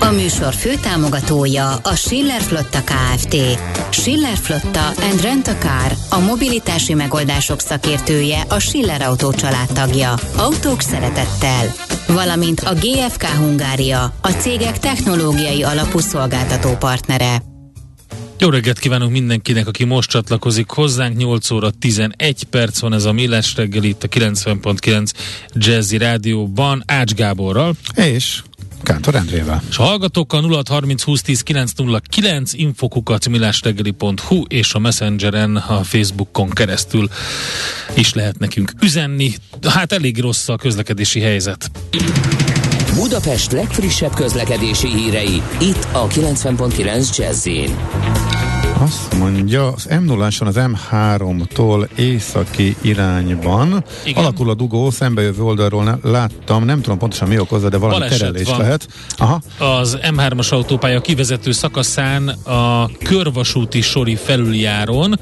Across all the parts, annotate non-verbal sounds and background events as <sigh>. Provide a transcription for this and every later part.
A műsor főtámogatója a Schiller Flotta Kft. Schiller Flotta and Rent a Car, a mobilitási megoldások szakértője, a Schiller Autó tagja. Autók szeretettel. Valamint a GFK Hungária, a cégek technológiai alapú szolgáltató partnere. Jó reggelt kívánunk mindenkinek, aki most csatlakozik hozzánk. 8 óra 11 perc van ez a Millás reggel itt a 90.9 Jazzy Rádióban Ács Gáborral. És Kántor Endrével. És a hallgatókkal 0630 2010 909 infokukat millásreggeli.hu és a Messengeren, a Facebookon keresztül is lehet nekünk üzenni. Hát elég rossz a közlekedési helyzet. Budapest legfrissebb közlekedési hírei, itt a 90.9 jazz azt mondja, az m 0 az M3-tól északi irányban. Igen. Alakul a dugó, szembejövő oldalról ne, láttam, nem tudom pontosan mi okozza, de valami Baleset terelés van. lehet. Aha. Az M3-as autópálya kivezető szakaszán a körvasúti sori felüljáron,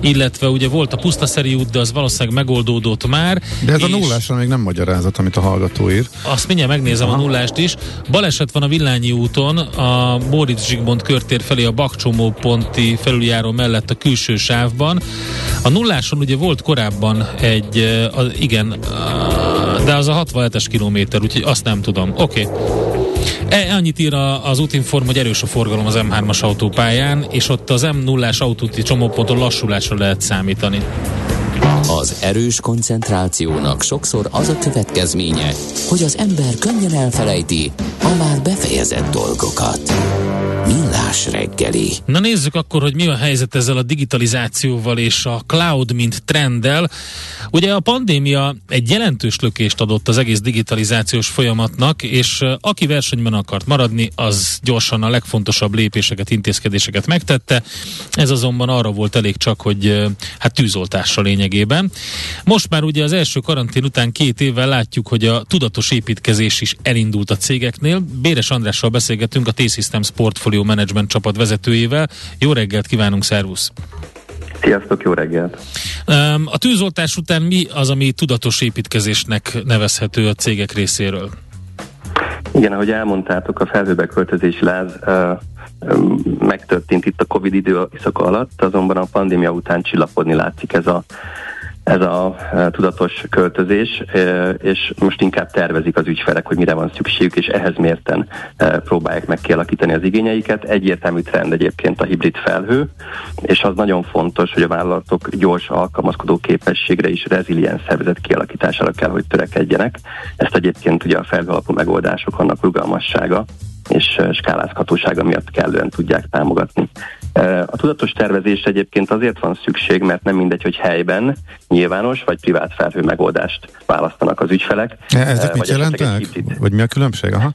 illetve ugye volt a pusztaszeri út, de az valószínűleg megoldódott már. De ez a nullásra még nem magyarázat, amit a hallgató ír. Azt mindjárt megnézem Aha. a nullást is. Baleset van a Villányi úton, a Móricz Zsigmond körtér felé a Bakcsomó ponti felüljáró mellett a külső sávban. A nulláson ugye volt korábban egy, a, igen, de az a 67-es kilométer, úgyhogy azt nem tudom. Oké. Okay. E, annyit ír a, az útinform, hogy erős a forgalom az M3-as autópályán, és ott az M0-ás autóti csomóponton lassulásra lehet számítani. Az erős koncentrációnak sokszor az a következménye, hogy az ember könnyen elfelejti a már befejezett dolgokat. Millás reggeli. Na nézzük akkor, hogy mi a helyzet ezzel a digitalizációval és a cloud, mint trenddel. Ugye a pandémia egy jelentős lökést adott az egész digitalizációs folyamatnak, és aki versenyben akart maradni, az gyorsan a legfontosabb lépéseket, intézkedéseket megtette. Ez azonban arra volt elég csak, hogy hát tűzoltásra lényegében. Most már ugye az első karantén után két évvel látjuk, hogy a tudatos építkezés is elindult a cégeknél. Béres Andrással beszélgetünk a T-Systems Portfolio Management csapat vezetőjével. Jó reggelt kívánunk, szervusz! Sziasztok, jó reggelt! A tűzoltás után mi az, ami tudatos építkezésnek nevezhető a cégek részéről? Igen, ahogy elmondtátok, a felhőbe költözési láz megtörtént itt a Covid időszaka alatt, azonban a pandémia után csillapodni látszik ez a ez a e, tudatos költözés, e, és most inkább tervezik az ügyfelek, hogy mire van szükségük, és ehhez mérten e, próbálják meg kialakítani az igényeiket. Egyértelmű trend egyébként a hibrid felhő, és az nagyon fontos, hogy a vállalatok gyors alkalmazkodó képességre és reziliens szervezet kialakítására kell, hogy törekedjenek. Ezt egyébként ugye a felhő alapú megoldások, annak rugalmassága és skálázhatósága miatt kellően tudják támogatni. A tudatos tervezés egyébként azért van szükség, mert nem mindegy, hogy helyben, nyilvános vagy privát felhő megoldást választanak az ügyfelek. Ezek mit jelentenek? Vagy mi a különbség? Aha.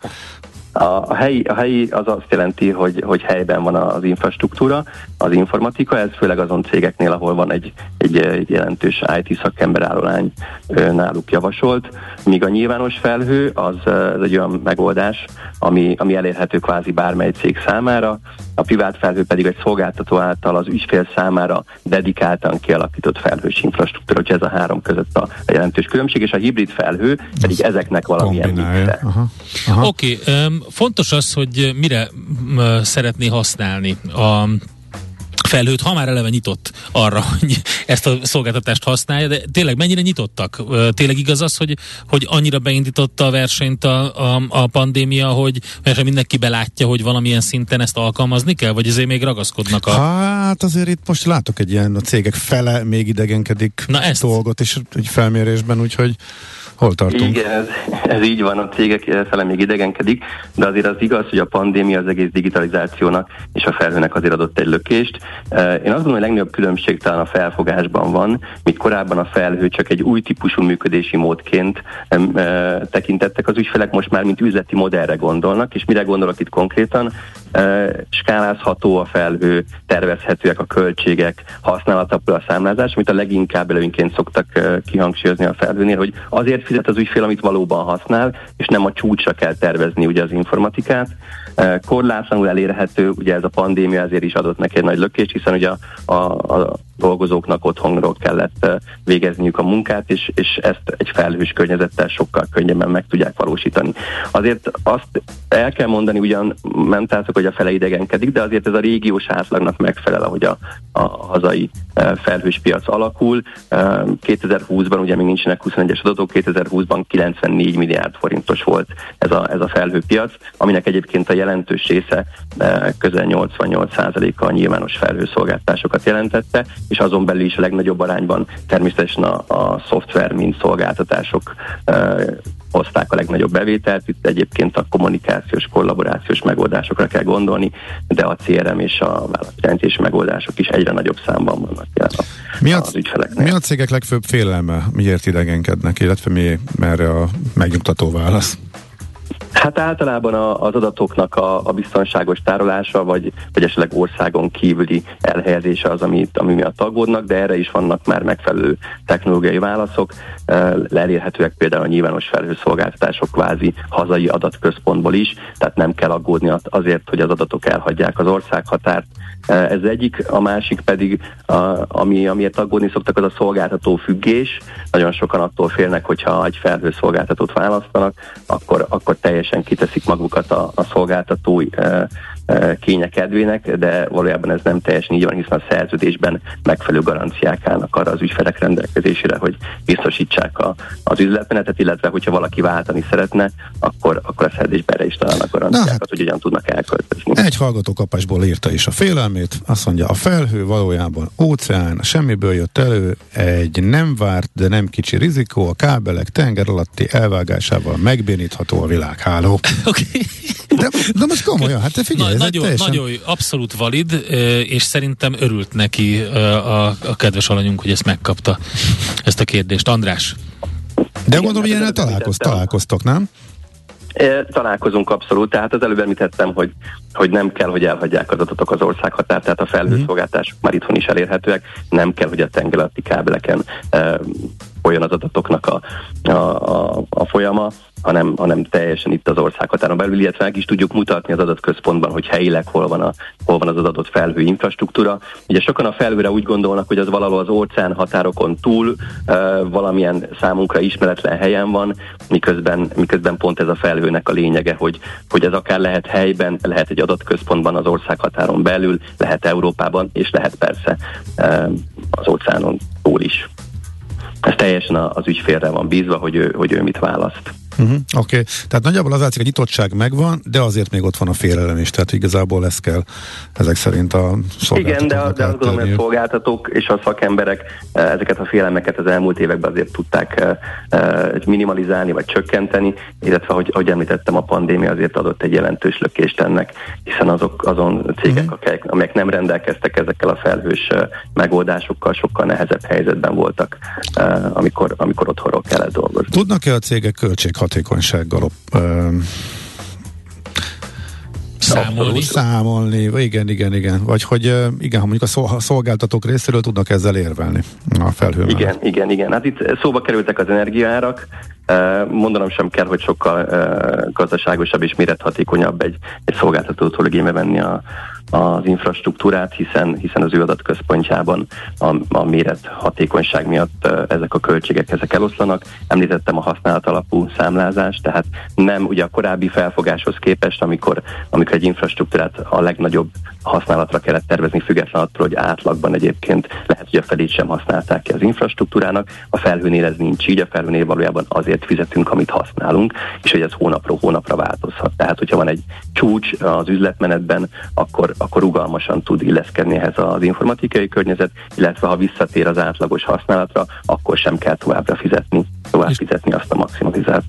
A, a, helyi, a helyi az azt jelenti, hogy, hogy helyben van az infrastruktúra, az informatika, ez főleg azon cégeknél, ahol van egy, egy, egy jelentős IT szakember állomány náluk javasolt, míg a nyilvános felhő az ez egy olyan megoldás, ami, ami elérhető kvázi bármely cég számára, a privát felhő pedig egy szolgáltató által az ügyfél számára dedikáltan kialakított felhős infrastruktúra, hogy ez a három között a jelentős különbség, és a hibrid felhő pedig ezeknek valamilyen mixe. Oké, okay, um, fontos az, hogy mire um, szeretné használni a felhőt, ha már eleve nyitott arra, <laughs> hogy ezt a szolgáltatást használja, de tényleg mennyire nyitottak? Tényleg igaz az, hogy, hogy annyira beindította a versenyt a, a, a pandémia, hogy mindenki belátja, hogy valamilyen szinten ezt alkalmazni kell, vagy ezért még ragaszkodnak a... Hát azért itt most látok egy ilyen, a cégek fele még idegenkedik Na ezt... dolgot, és egy felmérésben, úgyhogy Hol tartunk? Igen, ez, ez így van, a cégek fele még idegenkedik, de azért az igaz, hogy a pandémia az egész digitalizációnak és a felhőnek azért adott egy lökést. Én azt gondolom, hogy a legnagyobb különbség talán a felfogásban van, mint korábban a felhő csak egy új típusú működési módként tekintettek az ügyfelek, most már mint üzleti modellre gondolnak, és mire gondolok itt konkrétan? Skálázható a felhő, tervezhetőek a költségek, használható a számlázás, amit a leginkább előnként szoktak kihangsúlyozni a felhőnél, hogy azért fizet az ügyfél, amit valóban használ, és nem a csúcsra kell tervezni ugye az informatikát. Korlátlanul elérhető, ugye ez a pandémia ezért is adott neki egy nagy lökést, hiszen ugye a, a dolgozóknak otthonról kellett végezniük a munkát, és, és ezt egy felhős környezettel sokkal könnyebben meg tudják valósítani. Azért azt el kell mondani, ugyan mentáltak, hogy a fele idegenkedik, de azért ez a régiós átlagnak megfelel, ahogy a, a hazai felhős piac alakul. 2020-ban ugye még nincsenek 21-es adatok, 2020-ban 94 milliárd forintos volt ez a, ez a felhőpiac, aminek egyébként a jelentős része közel 88%-a a nyilvános felhőszolgáltásokat jelentette, és azon belül is a legnagyobb arányban természetesen a, a szoftver, mint szolgáltatások hozták a legnagyobb bevételt. Itt egyébként a kommunikációs, kollaborációs megoldásokra kell gondolni, de a CRM és a válaszjelentési megoldások is egyre nagyobb számban vannak jelen mi a, az ügyfeleknek. Mi a cégek legfőbb félelme? Miért idegenkednek, illetve mi erre a megnyugtató válasz? Hát általában a, az adatoknak a, a biztonságos tárolása, vagy, vagy esetleg országon kívüli elhelyezése az, amit, ami miatt aggódnak, de erre is vannak már megfelelő technológiai válaszok. Elérhetőek például a nyilvános felhőszolgáltatások kvázi hazai adatközpontból is, tehát nem kell aggódni azért, hogy az adatok elhagyják az országhatárt. Ez egyik, a másik pedig, a, ami, amiért aggódni szoktak, az a szolgáltató függés. Nagyon sokan attól félnek, hogyha egy felhőszolgáltatót választanak, akkor, akkor teljesen kiteszik magukat a, a szolgáltatói kénye kedvének, de valójában ez nem teljesen így van, hiszen a szerződésben megfelelő garanciák állnak arra az ügyfelek rendelkezésére, hogy biztosítsák a, az üzletmenetet, illetve hogyha valaki váltani szeretne, akkor, akkor a szerződésben erre is találnak garanciákat, hát, hogy hogyan tudnak elköltözni. Egy hallgató kapásból írta is a félelmét, azt mondja, a felhő valójában óceán, semmiből jött elő, egy nem várt, de nem kicsi rizikó, a kábelek tenger alatti elvágásával megbénítható a világháló. <laughs> Okay. De, de most komolyan, hát te figyelj, Na, nagyon, teljesen... nagyon abszolút valid, és szerintem örült neki a, a kedves alanyunk, hogy ezt megkapta, ezt a kérdést. András? De Igen, gondolom, hogy találkoz, találkoztok, nem? Találkozunk abszolút, tehát az előbb említettem, hogy, hogy nem kell, hogy elhagyják az adatok az országhatár, tehát a felhőszolgáltások már itthon is elérhetőek, nem kell, hogy a tengeralatti kábeleken olyan az adatoknak a, a, a, a folyama, hanem, hanem teljesen itt az országhatáron belül, illetve meg is tudjuk mutatni az adatközpontban, hogy helyileg hol van, a, hol van az adott felhő infrastruktúra. Ugye sokan a felhőre úgy gondolnak, hogy az valahol az óceán határokon túl e, valamilyen számunkra ismeretlen helyen van, miközben, miközben pont ez a felhőnek a lényege, hogy, hogy ez akár lehet helyben, lehet egy adatközpontban az országhatáron belül, lehet Európában, és lehet persze e, az óceánon túl is. Ez teljesen az ügyfélre van bízva, hogy ő, hogy ő mit választ. Uh-huh, Oké, okay. tehát nagyjából az látszik, a nyitottság megvan, de azért még ott van a félelem is, tehát igazából lesz kell ezek szerint a Igen, de, de azt gondolom, hogy a szolgáltatók és a szakemberek eh, ezeket a félelmeket az elmúlt években azért tudták eh, eh, minimalizálni vagy csökkenteni, illetve, hogy, ahogy említettem, a pandémia azért adott egy jelentős lökést ennek, hiszen azok azon cégek, uh-huh. amelyek nem rendelkeztek ezekkel a felhős megoldásokkal, sokkal nehezebb helyzetben voltak, amikor, amikor otthonról kellett dolgozni. Tudnak-e a cégek költség hatékonysággal Számolni. Számolni, igen, igen, igen. Vagy hogy igen, ha mondjuk a szolgáltatók részéről tudnak ezzel érvelni a felhő Igen, igen, igen. Hát itt szóba kerültek az energiaárak, mondanom sem kell, hogy sokkal gazdaságosabb és mérethatékonyabb egy, egy szolgáltatótól igénybe venni a, az infrastruktúrát, hiszen, hiszen az ő adatközpontjában a, a méret hatékonyság miatt ezek a költségek ezek eloszlanak. Említettem a használat alapú számlázást, tehát nem ugye a korábbi felfogáshoz képest, amikor, amikor egy infrastruktúrát a legnagyobb használatra kellett tervezni, független attól, hogy átlagban egyébként lehet, hogy a felét sem használták ki az infrastruktúrának. A felhőnél ez nincs így, a felhőnél valójában azért fizetünk, amit használunk, és hogy ez hónapról hónapra változhat. Tehát, hogyha van egy csúcs az üzletmenetben, akkor, akkor rugalmasan tud illeszkedni ehhez az informatikai környezet, illetve ha visszatér az átlagos használatra, akkor sem kell továbbra fizetni tovább fizetni azt a maximalizált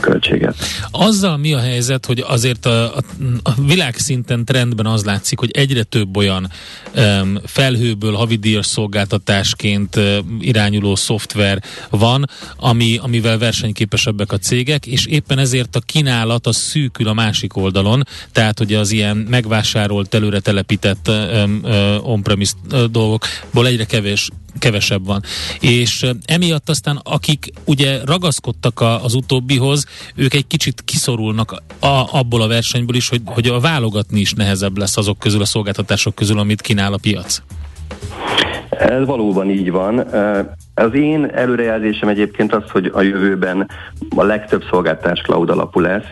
költséget. Azzal mi a helyzet, hogy azért a, a, a világszinten trendben az látszik, hogy egyre több olyan um, felhőből havidíjas szolgáltatásként um, irányuló szoftver van, ami, amivel versenyképesebbek a cégek, és éppen ezért a kínálat az szűkül a másik oldalon, tehát hogy az ilyen megvásárolt, előre telepített um, uh, on-premise dolgokból egyre kevés kevesebb van. És emiatt aztán akik ugye ragaszkodtak a, az utóbbihoz, ők egy kicsit kiszorulnak a, abból a versenyből is, hogy, hogy a válogatni is nehezebb lesz azok közül, a szolgáltatások közül, amit kínál a piac. Ez valóban így van. Az én előrejelzésem egyébként az, hogy a jövőben a legtöbb szolgáltás cloud alapú lesz.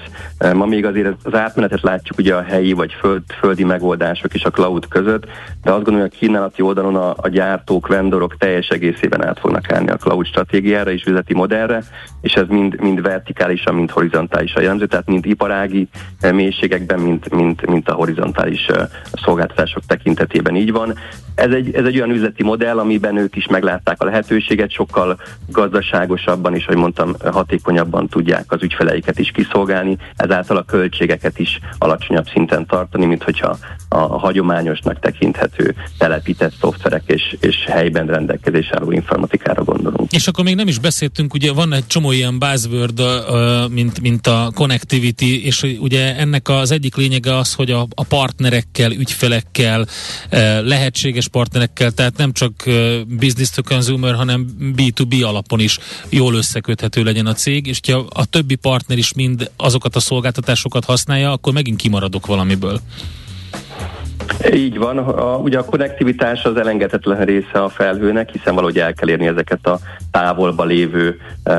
Ma még azért az átmenetet látjuk ugye a helyi vagy föld, földi megoldások is a cloud között, de azt gondolom, hogy a kínálati oldalon a, a gyártók, vendorok teljes egészében át fognak állni a cloud stratégiára és üzleti modellre, és ez mind, mind vertikálisan, mind horizontálisan jellemző, tehát mind iparági mélységekben, mint, mint, mint a horizontális szolgáltatások tekintetében így van. Ez egy, ez egy olyan üzleti modell, amiben ők is meglátták a lehetőséget, sokkal gazdaságosabban és, hogy mondtam, hatékonyabban tudják az ügyfeleiket is kiszolgálni, ezáltal a költségeket is alacsonyabb szinten tartani, mint hogyha a hagyományosnak tekinthető telepített szoftverek és, és helyben rendelkezés álló informatikára gondolunk. És akkor még nem is beszéltünk, ugye van egy csomó ilyen buzzword, mint, mint a connectivity, és ugye ennek az egyik lényege az, hogy a, a partnerekkel, ügyfelekkel, lehetséges partnerekkel, tehát nem csak business to consumer, hanem B2B alapon is jól összeköthető legyen a cég, és ha a többi partner is mind azokat a szolgáltatásokat használja, akkor megint kimaradok valamiből. Így van, a, ugye a konnektivitás az elengedhetetlen része a felhőnek, hiszen valahogy el kell érni ezeket a távolba lévő e,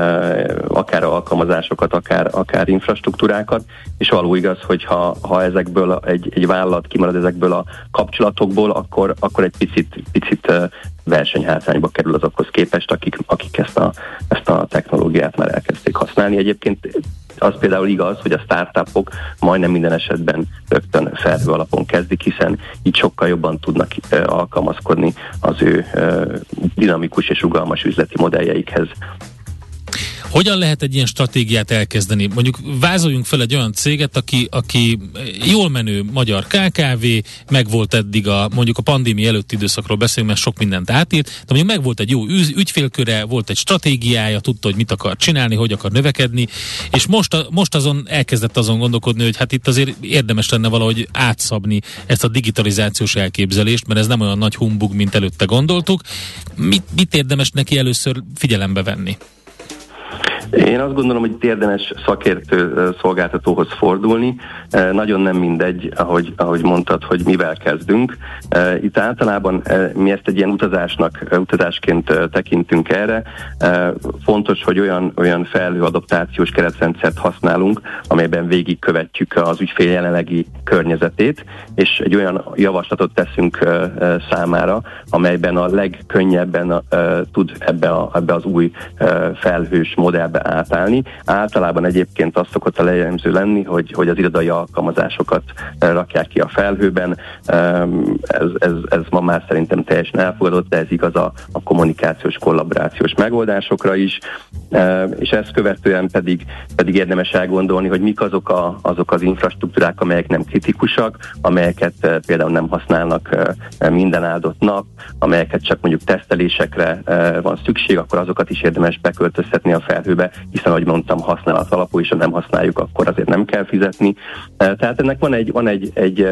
akár alkalmazásokat, akár, akár infrastruktúrákat, és való igaz, hogy ha, ha ezekből egy, egy vállalat kimarad ezekből a kapcsolatokból, akkor, akkor egy picit, picit e, versenyhátrányba kerül azokhoz képest, akik, akik ezt, a, ezt a technológiát már elkezdték használni. Egyébként az például igaz, hogy a startupok majdnem minden esetben rögtön felhő alapon kezdik, hiszen így sokkal jobban tudnak alkalmazkodni az ő dinamikus és rugalmas üzleti modelljeikhez. Hogyan lehet egy ilyen stratégiát elkezdeni? Mondjuk vázoljunk fel egy olyan céget, aki, aki jól menő magyar KKV, meg volt eddig a, mondjuk a pandémia előtti időszakról beszélünk, mert sok mindent átírt, de mondjuk meg volt egy jó ügyfélköre, volt egy stratégiája, tudta, hogy mit akar csinálni, hogy akar növekedni, és most, most azon elkezdett azon gondolkodni, hogy hát itt azért érdemes lenne valahogy átszabni ezt a digitalizációs elképzelést, mert ez nem olyan nagy humbug, mint előtte gondoltuk. Mit, mit érdemes neki először figyelembe venni? Én azt gondolom, hogy érdemes szakértő szolgáltatóhoz fordulni. Nagyon nem mindegy, ahogy, ahogy mondtad, hogy mivel kezdünk. Itt általában mi ezt egy ilyen utazásnak, utazásként tekintünk erre. Fontos, hogy olyan, olyan felhőadaptációs keretrendszert használunk, amelyben végigkövetjük az ügyfél jelenlegi környezetét, és egy olyan javaslatot teszünk számára, amelyben a legkönnyebben tud ebbe, a, ebbe az új felhős modellbe átállni. Általában egyébként az szokott a lejellemző lenni, hogy, hogy az irodai alkalmazásokat eh, rakják ki a felhőben. Ez, ez, ez ma már szerintem teljesen elfogadott, de ez igaz a, a kommunikációs, kollaborációs megoldásokra is, és ezt követően pedig, pedig érdemes elgondolni, hogy mik azok, a, azok az infrastruktúrák, amelyek nem kritikusak, amelyeket eh, például nem használnak eh, minden áldott nap, amelyeket csak mondjuk tesztelésekre van szükség, akkor azokat is érdemes beköltöztetni a felhőbe, hiszen ahogy mondtam, használat alapú, és ha nem használjuk, akkor azért nem kell fizetni. Tehát ennek van egy, van egy, egy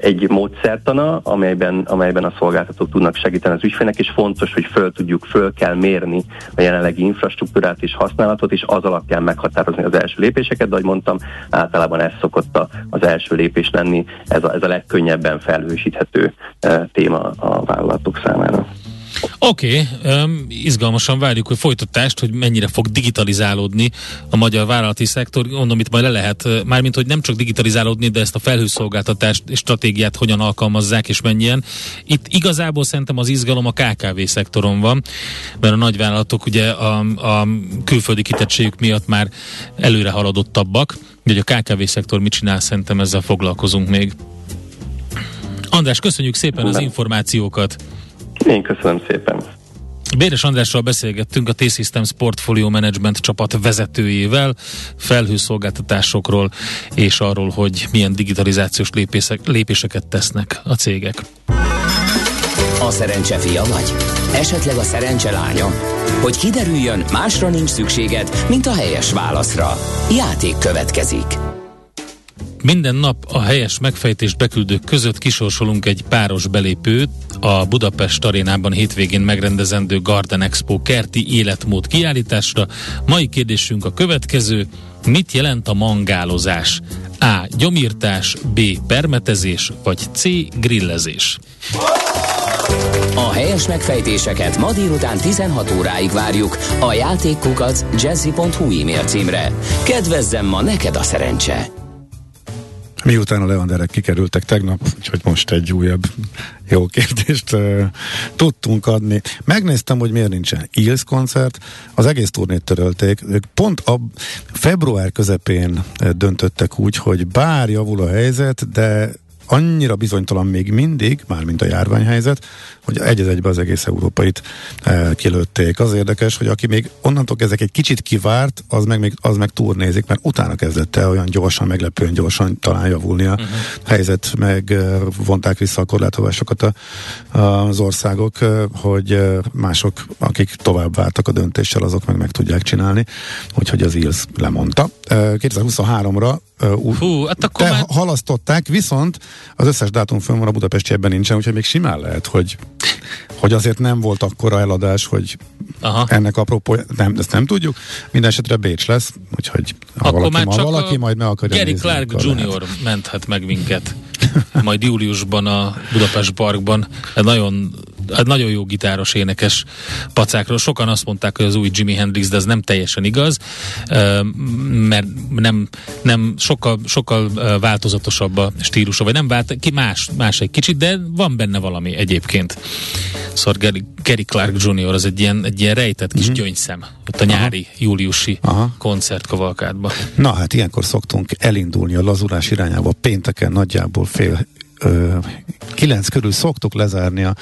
egy módszertana, amelyben, amelyben a szolgáltatók tudnak segíteni az ügyfélnek, és fontos, hogy föl tudjuk, föl kell mérni a jelenlegi infrastruktúrát és használatot, és az alapján meghatározni az első lépéseket, de ahogy mondtam, általában ez szokott az első lépés lenni, ez a, ez a legkönnyebben felhősíthető e, téma a vállalatok számára. Oké, okay, um, izgalmasan várjuk, hogy folytatást, hogy mennyire fog digitalizálódni a magyar vállalati szektor. Mondom, itt majd le lehet, mármint, hogy nem csak digitalizálódni, de ezt a felhőszolgáltatást és stratégiát hogyan alkalmazzák és mennyien. Itt igazából szerintem az izgalom a KKV szektoron van, mert a nagyvállalatok ugye a, a külföldi kitettségük miatt már előre haladottabbak, hogy a KKV szektor mit csinál, szerintem ezzel foglalkozunk még. András, köszönjük szépen az információkat! Én köszönöm szépen. Béres Andrással beszélgettünk a T-Systems Portfolio Management csapat vezetőjével, felhőszolgáltatásokról és arról, hogy milyen digitalizációs lépések, lépéseket tesznek a cégek. A szerencse fia vagy? Esetleg a szerencse lánya? Hogy kiderüljön, másra nincs szükséged, mint a helyes válaszra. Játék következik. Minden nap a helyes megfejtés beküldők között kisorsolunk egy páros belépőt a Budapest arénában hétvégén megrendezendő Garden Expo kerti életmód kiállításra. Mai kérdésünk a következő. Mit jelent a mangálozás? A. Gyomírtás, B. Permetezés, vagy C. Grillezés? A helyes megfejtéseket ma délután 16 óráig várjuk a játékkukac jazzy.hu e-mail címre. Kedvezzem ma neked a szerencse! Miután a Leanderek kikerültek tegnap, úgyhogy most egy újabb jó kérdést uh, tudtunk adni. Megnéztem, hogy miért nincsen Eels koncert, az egész turnét törölték. Ők pont a február közepén döntöttek úgy, hogy bár javul a helyzet, de annyira bizonytalan még mindig, mármint a járványhelyzet, hogy egy egybe az egész európait e, kilőtték. Az érdekes, hogy aki még onnantól ezek egy kicsit kivárt, az meg, még, az meg turnézik, mert utána kezdett el olyan gyorsan, meglepően gyorsan talán javulni a uh-huh. helyzet, meg e, vonták vissza a korlátozásokat a, az országok, e, hogy mások, akik tovább vártak a döntéssel, azok meg meg tudják csinálni, úgyhogy az ILS lemondta. E, 2023-ra Uh, Hú, hát akkor már... halasztották, viszont az összes dátum fönn van a Budapesti ebben nincsen, úgyhogy még simán lehet, hogy hogy azért nem volt akkora eladás, hogy Aha. ennek apropó, nem, ezt nem tudjuk. Minden esetre Bécs lesz, úgyhogy ha Akkor valaki, már csak valaki majd meg akarja Gary nézni, Clark Jr. Menthet meg minket. Majd júliusban a Budapest Parkban. Ez nagyon nagyon jó gitáros, énekes pacákról. Sokan azt mondták, hogy az új Jimi Hendrix, de ez nem teljesen igaz, mert nem, nem sokkal, sokkal változatosabb a stílusa, vagy nem vált, ki más, más egy kicsit, de van benne valami egyébként. Szóval Gary, Gary Clark Jr. az egy ilyen, egy ilyen rejtett kis mm-hmm. gyöngyszem ott a nyári, Aha. júliusi Aha. koncertkavalkádban. Na hát ilyenkor szoktunk elindulni a lazulás irányába pénteken nagyjából fél kilenc körül szoktuk lezárni a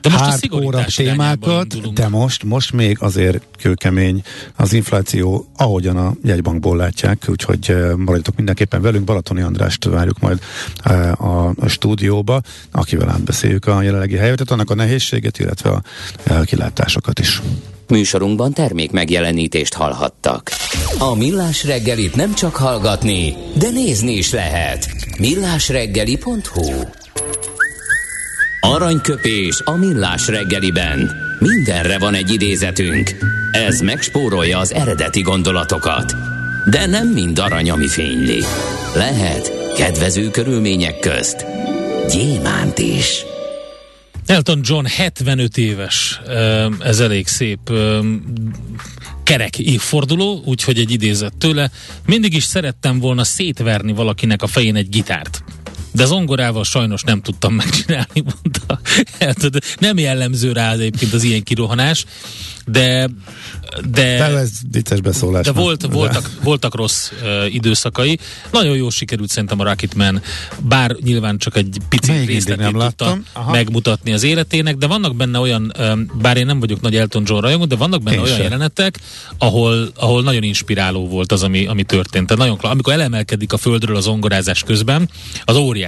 de most a témákat, de most, most még azért kőkemény az infláció, ahogyan a jegybankból látják, úgyhogy maradjatok mindenképpen velünk, Balatoni Andrást várjuk majd a, stúdióba, akivel átbeszéljük a jelenlegi helyzetet, annak a nehézséget, illetve a, a kilátásokat is. Műsorunkban termék megjelenítést hallhattak. A Millás reggelit nem csak hallgatni, de nézni is lehet. millásreggeli.hu Aranyköpés a Millás reggeliben. Mindenre van egy idézetünk. Ez megspórolja az eredeti gondolatokat. De nem mind arany, ami fényli. Lehet kedvező körülmények közt gyémánt is. Elton John 75 éves, ez elég szép kerek évforduló, úgyhogy egy idézet tőle. Mindig is szerettem volna szétverni valakinek a fején egy gitárt. De zongorával sajnos nem tudtam megcsinálni, <laughs> mondta. Nem jellemző rá egyébként az ilyen kirohanás, de de, de ez vicces beszólás. De volt, voltak, voltak rossz uh, időszakai. Nagyon jó sikerült szerintem a Rocketman, bár nyilván csak egy pici Még részletét nem tudta Aha. megmutatni az életének, de vannak benne olyan, um, bár én nem vagyok nagy Elton John rajongó, de vannak benne én olyan sem. jelenetek, ahol, ahol nagyon inspiráló volt az, ami, ami történt. Tehát nagyon, amikor elemelkedik a földről az ongorázás közben, az óriási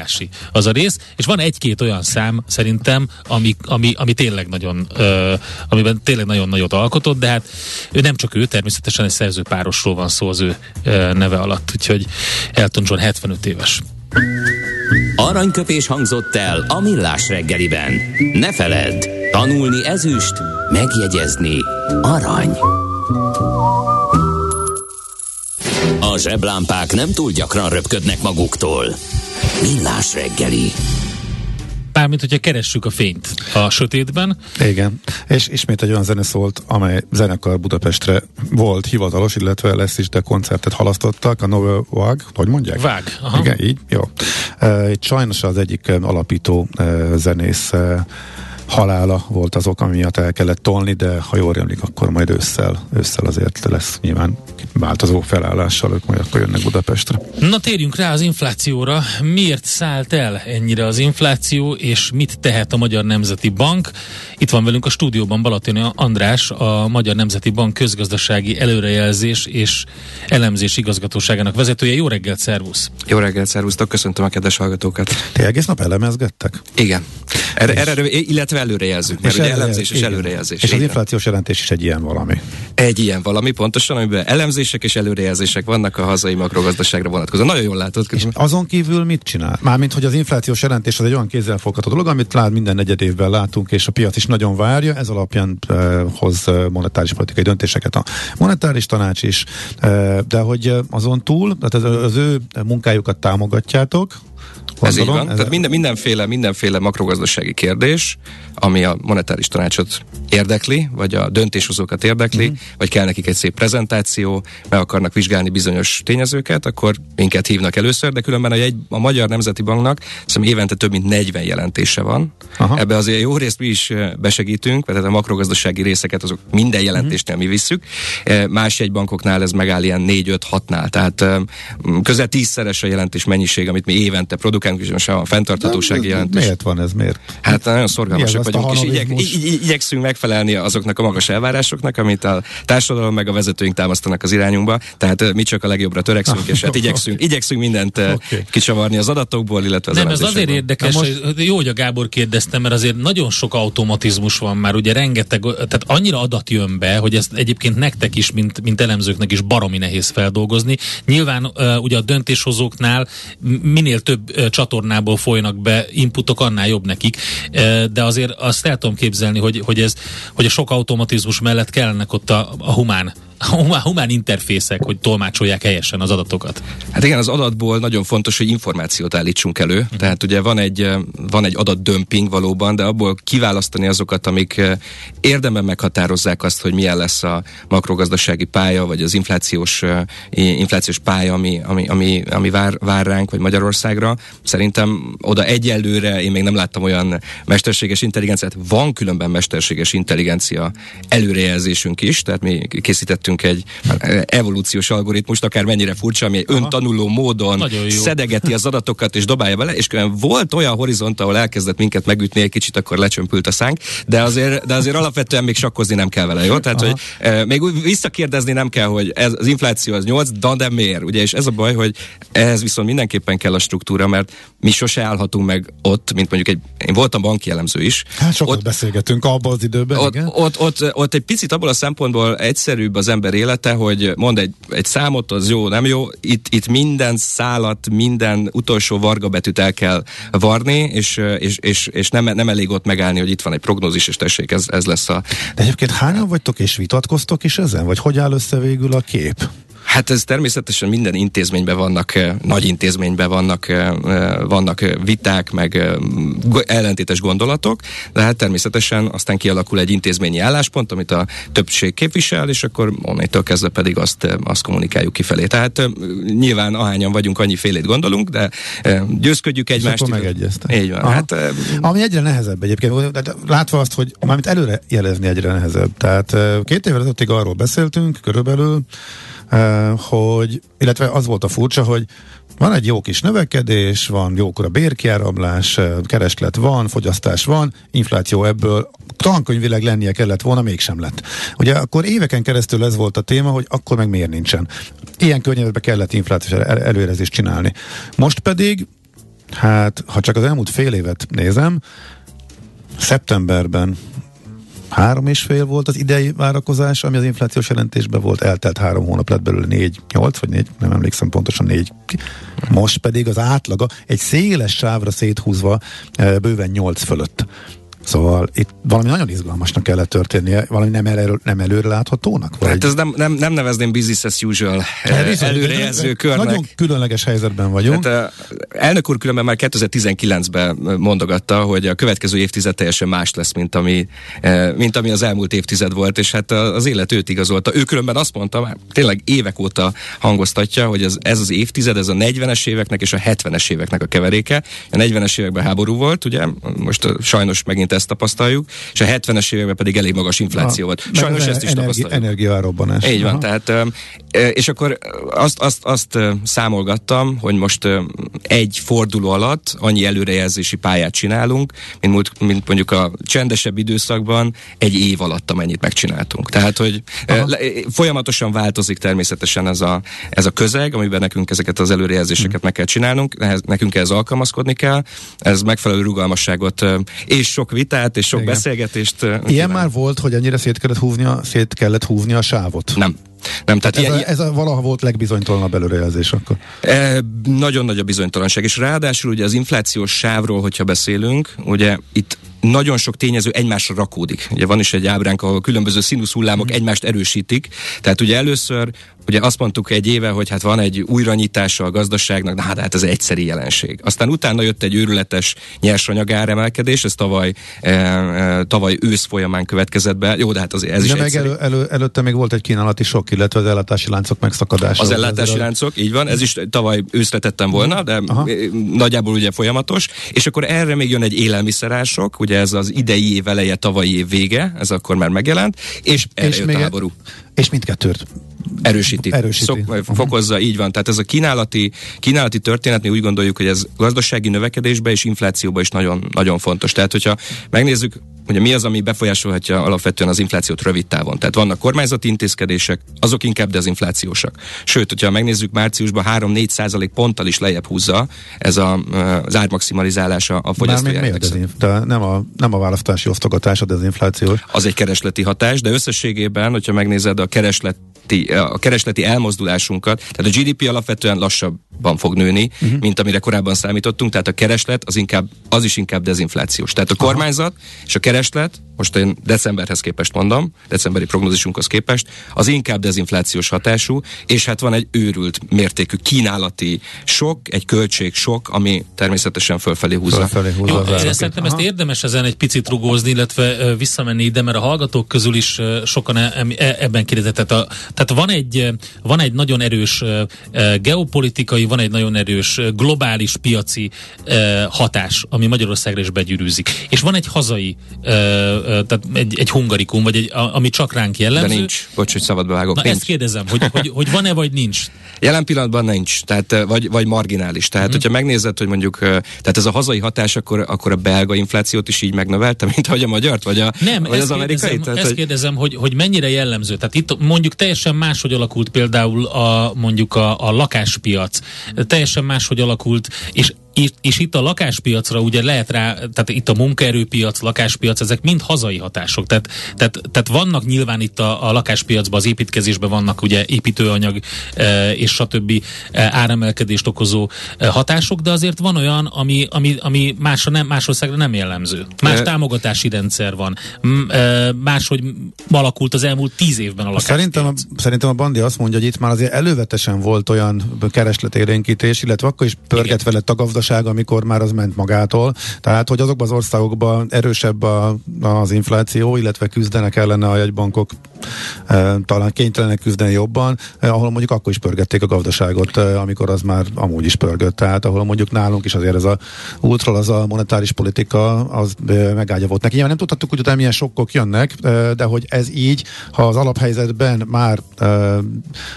az a rész, és van egy-két olyan szám szerintem, ami, ami, ami tényleg nagyon, uh, amiben tényleg nagyon nagyot alkotott, de hát ő nem csak ő, természetesen egy szerzőpárosról van szó az ő neve alatt, úgyhogy Elton John 75 éves. Aranyköpés hangzott el a millás reggeliben. Ne feledd, tanulni ezüst, megjegyezni arany. A zseblámpák nem túl gyakran röpködnek maguktól. Millás reggeli. Mármint, hogyha keressük a fényt a sötétben. Igen, és ismét egy olyan zene szólt, amely zenekar Budapestre volt hivatalos, illetve lesz is, de koncertet halasztottak, a Novel Wag, hogy mondják? Vág. Aha. Igen, így, jó. Itt sajnos az egyik alapító zenész halála volt az ok, ami miatt el kellett tolni, de ha jól emlik, akkor majd ősszel, ősszel azért lesz nyilván változó felállással, ők majd akkor jönnek Budapestre. Na térjünk rá az inflációra. Miért szállt el ennyire az infláció, és mit tehet a Magyar Nemzeti Bank? Itt van velünk a stúdióban Balatoni András, a Magyar Nemzeti Bank közgazdasági előrejelzés és elemzés igazgatóságának vezetője. Jó reggelt, szervusz! Jó reggelt, szervusztok, köszöntöm a kedves hallgatókat. Te egész nap elemezgettek? Igen. Erre, erre, illetve előrejelzünk, mert és ugye elemzés és előrejelzés. És az inflációs jelentés is egy ilyen valami. Egy ilyen valami, pontosan, amiben elemzések és előrejelzések vannak a hazai makrogazdaságra vonatkozóan. Nagyon jól látod. És azon kívül mit csinál? Mármint, hogy az inflációs jelentés az egy olyan kézzelfogható dolog, amit lát minden negyed évben látunk, és a piac is nagyon várja, ez alapján eh, hoz eh, monetáris politikai döntéseket a monetáris tanács is, eh, de hogy azon túl, tehát az, az ő munkájukat támogatjátok, ez így van. Ez Tehát minden, mindenféle, mindenféle makrogazdasági kérdés, ami a monetáris tanácsot érdekli, vagy a döntéshozókat érdekli, uh-huh. vagy kell nekik egy szép prezentáció, meg akarnak vizsgálni bizonyos tényezőket, akkor minket hívnak először, de különben a, egy, a Magyar Nemzeti Banknak szerintem évente több mint 40 jelentése van. Aha. Ebbe azért jó részt mi is besegítünk, tehát a makrogazdasági részeket azok minden jelentésnél mi visszük. Más jegybankoknál ez megáll ilyen 4-5-6-nál, tehát közel tízszeres a jelentés mennyiség, amit mi évente produkálunk, és most a fenntarthatósági jelentés. Miért van ez, miért? Hát nagyon szorgalmasak vagyunk, és igyek, igy, igy, igyekszünk megfelelni azoknak a magas elvárásoknak, amit a társadalom meg a vezetőink támasztanak az irányunkba. Tehát mi csak a legjobbra törekszünk, és hát <laughs> igyekszünk, igyekszünk mindent okay. kicsavarni az adatokból, illetve az Nem, ez azért érdekes, most... jó, hogy a Gábor kérdezte, mert azért nagyon sok automatizmus van már, ugye rengeteg, tehát annyira adat jön be, hogy ezt egyébként nektek is, mint, mint elemzőknek is baromi nehéz feldolgozni. Nyilván ugye a döntéshozóknál minél több uh, csatornából folynak be inputok, annál jobb nekik, de azért azt el tudom képzelni, hogy, hogy, ez, hogy a sok automatizmus mellett kellenek ott a, a humán humán, humán interfészek, hogy tolmácsolják helyesen az adatokat. Hát igen, az adatból nagyon fontos, hogy információt állítsunk elő. Uh-huh. Tehát ugye van egy, van egy adatdömping valóban, de abból kiválasztani azokat, amik érdemben meghatározzák azt, hogy milyen lesz a makrogazdasági pálya, vagy az inflációs, inflációs pálya, ami, ami, ami, ami vár, vár ránk, vagy Magyarországra. Szerintem oda egyelőre én még nem láttam olyan mesterséges intelligenciát. Van különben mesterséges intelligencia előrejelzésünk is, tehát mi készítettünk fejlesztettünk egy evolúciós algoritmust, akár mennyire furcsa, ami Aha. öntanuló módon szedegeti az adatokat és dobálja bele, és volt olyan horizont, ahol elkezdett minket megütni egy kicsit, akkor lecsömpült a szánk, de azért, de azért alapvetően még sakkozni nem kell vele, jó? Tehát, Aha. hogy még úgy visszakérdezni nem kell, hogy ez, az infláció az 8, de, de miért? Ugye, és ez a baj, hogy ehhez viszont mindenképpen kell a struktúra, mert mi sose állhatunk meg ott, mint mondjuk egy, én voltam banki elemző is. Hát sokat ott, beszélgetünk abban az időben, ott, igen. Ott, ott, ott, egy picit abból a szempontból egyszerűbb az ember élete, hogy mond egy, egy számot, az jó, nem jó. Itt, itt minden szálat, minden utolsó varga betűt el kell varni, és, és, és, és nem, nem elég ott megállni, hogy itt van egy prognózis, és tessék, ez, ez lesz a... De egyébként hányan vagytok, és vitatkoztok is ezen? Vagy hogy áll össze végül a kép? Hát ez természetesen minden intézményben vannak, eh, nagy intézményben vannak, eh, eh, vannak viták, meg ellentétes gondolatok, de hát természetesen aztán kialakul egy intézményi álláspont, amit a többség képvisel, és akkor onnantól kezdve pedig azt, azt kommunikáljuk kifelé. Tehát nyilván ahányan vagyunk, annyi félét gondolunk, de győzködjük egymást. És megegyeztek. Így van. Hát, Ami egyre nehezebb egyébként, látva azt, hogy mármint előre jelezni egyre nehezebb. Tehát két évvel ezelőttig arról beszéltünk körülbelül, hogy, illetve az volt a furcsa, hogy van egy jó kis növekedés, van jókora bérkiáramlás, kereslet van, fogyasztás van, infláció ebből tankönyvileg lennie kellett volna, mégsem lett. Ugye akkor éveken keresztül ez volt a téma, hogy akkor meg miért nincsen. Ilyen környezetben kellett inflációs előrezést csinálni. Most pedig, hát ha csak az elmúlt fél évet nézem, szeptemberben három és fél volt az idei várakozás, ami az inflációs jelentésben volt, eltelt három hónap lett belőle négy, nyolc vagy négy, nem emlékszem pontosan négy. Most pedig az átlaga egy széles sávra széthúzva eh, bőven nyolc fölött. Szóval itt valami nagyon izgalmasnak kellett történnie, valami nem, elő, nem előre láthatónak? Vagy? Hát ez nem, nem, nem nevezném business as usual hát, előrejelző körnek. Nagyon különleges helyzetben vagyunk. Hát, elnök úr különben már 2019-ben mondogatta, hogy a következő évtized teljesen más lesz, mint ami, mint ami az elmúlt évtized volt, és hát az élet őt igazolta. Ő különben azt mondta, már tényleg évek óta hangoztatja, hogy ez, ez az évtized, ez a 40-es éveknek és a 70-es éveknek a keveréke. A 40-es években háború volt, ugye, most sajnos megint évente ezt tapasztaljuk, és a 70-es években pedig elég magas infláció volt. Sajnos ezt is tapasztaljuk. Energiárobbanás. Így van, tehát és akkor azt, azt, azt számolgattam, hogy most egy forduló alatt annyi előrejelzési pályát csinálunk, mint, múlt, mint mondjuk a csendesebb időszakban egy év alatt amennyit megcsináltunk. Tehát, hogy Aha. folyamatosan változik természetesen ez a, ez a közeg, amiben nekünk ezeket az előrejelzéseket hmm. meg kell csinálnunk, nekünk ehhez alkalmazkodni kell, ez megfelelő rugalmasságot és sok vitát és sok Igen. beszélgetést. Ilyen kíván. már volt, hogy ennyire szét kellett húvni a, szét kellett húvni a sávot? Nem. Nem, tehát ez, ilyen, a, ez a valaha volt legbizonytalanabb előrejelzés akkor? E, nagyon nagy a bizonytalanság, és ráadásul ugye az inflációs sávról, hogyha beszélünk, ugye itt nagyon sok tényező egymásra rakódik. Ugye van is egy ábránk, ahol különböző színuszhullámok mm. egymást erősítik. Tehát ugye először Ugye azt mondtuk egy éve, hogy hát van egy újranyitása a gazdaságnak, de hát, hát ez egy egyszeri jelenség. Aztán utána jött egy őrületes nyersanyag áremelkedés, ez tavaly, e, e, tavaly ősz folyamán következett be. Jó, de hát az, ez de is meg elő, elő, előtte még volt egy kínálati sok, illetve az ellátási láncok megszakadása. Az ellátási láncok, így van, ez is tavaly őszre tettem volna, de Aha. nagyjából ugye folyamatos. És akkor erre még jön egy élelmiszerások, ugye ez az idei év eleje, tavalyi év vége, ez akkor már megjelent, és erre és jött a háború. És mindkettőt erősíti, erősíti. Szok, uh-huh. fokozza, így van. Tehát ez a kínálati, kínálati történet, mi úgy gondoljuk, hogy ez gazdasági növekedésbe és inflációba is nagyon, nagyon fontos. Tehát, hogyha megnézzük, hogy mi az, ami befolyásolhatja alapvetően az inflációt rövid távon. Tehát vannak kormányzati intézkedések, azok inkább dezinflációsak. Sőt, hogyha megnézzük márciusban 3-4 százalék ponttal is lejjebb húzza ez a, az ármaximalizálása a fogyasztói nem a, nem a választási osztogatás a dezinfláció. Az egy keresleti hatás, de összességében, hogyha megnézed a kereslet a keresleti elmozdulásunkat, tehát a GDP alapvetően lassabban fog nőni, uh-huh. mint amire korábban számítottunk, tehát a kereslet az, inkább, az is inkább dezinflációs. Tehát a kormányzat Aha. és a kereslet most én decemberhez képest mondom, decemberi prognózisunkhoz képest, az inkább dezinflációs hatású, és hát van egy őrült mértékű kínálati sok, egy költség sok, ami természetesen fölfelé húzza. Fölfelé húzza Jó, én szerintem ezt érdemes ezen egy picit rugózni, illetve visszamenni ide, mert a hallgatók közül is sokan e, e, ebben kérdezett. Tehát, tehát van, egy, van egy nagyon erős geopolitikai, van egy nagyon erős globális piaci hatás, ami Magyarországra is begyűrűzik. És van egy hazai tehát egy, egy hungarikum, vagy egy, ami csak ránk jellemző. De nincs. Bocs, hogy szabadba vágok. Na nincs. ezt kérdezem, hogy, hogy, hogy van-e, vagy nincs? <laughs> Jelen pillanatban nincs, tehát vagy, vagy marginális. Tehát, mm. hogyha megnézed, hogy mondjuk, tehát ez a hazai hatás, akkor, akkor a belga inflációt is így megnövelte, mint hogy a magyart, vagy, a, Nem, vagy az amerikai? Kérdezem, tehát, ezt hogy... kérdezem, hogy, hogy mennyire jellemző. Tehát itt mondjuk teljesen máshogy alakult például a, mondjuk a, a lakáspiac. Teljesen máshogy alakult, és és, itt a lakáspiacra ugye lehet rá, tehát itt a munkaerőpiac, lakáspiac, ezek mind hazai hatások. Tehát, tehát, tehát vannak nyilván itt a, a lakáspiacban, az építkezésben vannak ugye építőanyag e, és stb. E, áremelkedést okozó e, hatások, de azért van olyan, ami, ami, ami másra nem, más országra nem jellemző. Más e... támogatási rendszer van. M, e, máshogy alakult az elmúlt tíz évben a lakáspiac. Szerintem a, szerintem a Bandi azt mondja, hogy itt már azért elővetesen volt olyan keresletérénkítés, illetve akkor is pörget vele a gazdaság, amikor már az ment magától. Tehát, hogy azokban az országokban erősebb a, az infláció, illetve küzdenek ellene a jegybankok, talán kénytelenek küzdeni jobban, ahol mondjuk akkor is pörgették a gazdaságot, amikor az már amúgy is pörgött. Tehát, ahol mondjuk nálunk is azért ez a útról az a monetáris politika, az megágya volt neki. nem tudhattuk, hogy utána milyen sokkok jönnek, de hogy ez így, ha az alaphelyzetben már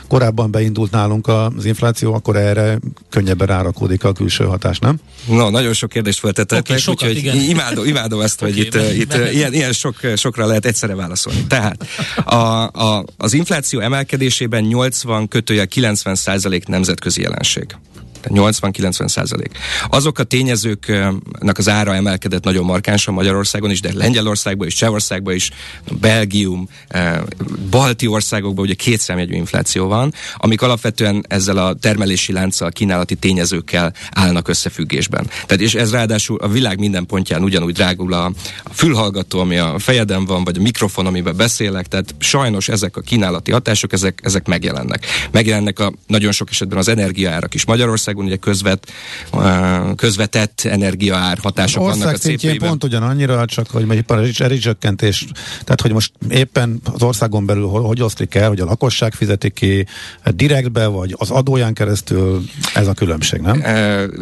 korábban beindult nálunk az infláció, akkor erre könnyebben rárakódik a külső hatás, nem? No, nagyon sok kérdést feltettek okay, meg, úgyhogy imádom, imádom ezt, hogy okay, itt, itt ilyen, ilyen sok, sokra lehet egyszerre válaszolni. Tehát a, a, az infláció emelkedésében 80 kötője 90 százalék nemzetközi jelenség. 80-90 százalék. Azok a tényezőknek az ára emelkedett nagyon markánsan Magyarországon is, de Lengyelországban is, Csehországban is, Belgium, eh, balti országokban ugye kétszámjegyű infláció van, amik alapvetően ezzel a termelési lánccal, kínálati tényezőkkel állnak összefüggésben. Tehát és ez ráadásul a világ minden pontján ugyanúgy drágul a, a fülhallgató, ami a fejedem van, vagy a mikrofon, amiben beszélek, tehát sajnos ezek a kínálati hatások, ezek, ezek megjelennek. Megjelennek a nagyon sok esetben az energiaárak is Magyarországon, Magyarországon ugye közvet, közvetett energiaár hatások Ország vannak a szintjén pont ugyanannyira, csak hogy egy rezsicsökkentés, tehát hogy most éppen az országon belül hogy oszlik el, hogy a lakosság fizeti ki direktbe, vagy az adóján keresztül, ez a különbség, nem?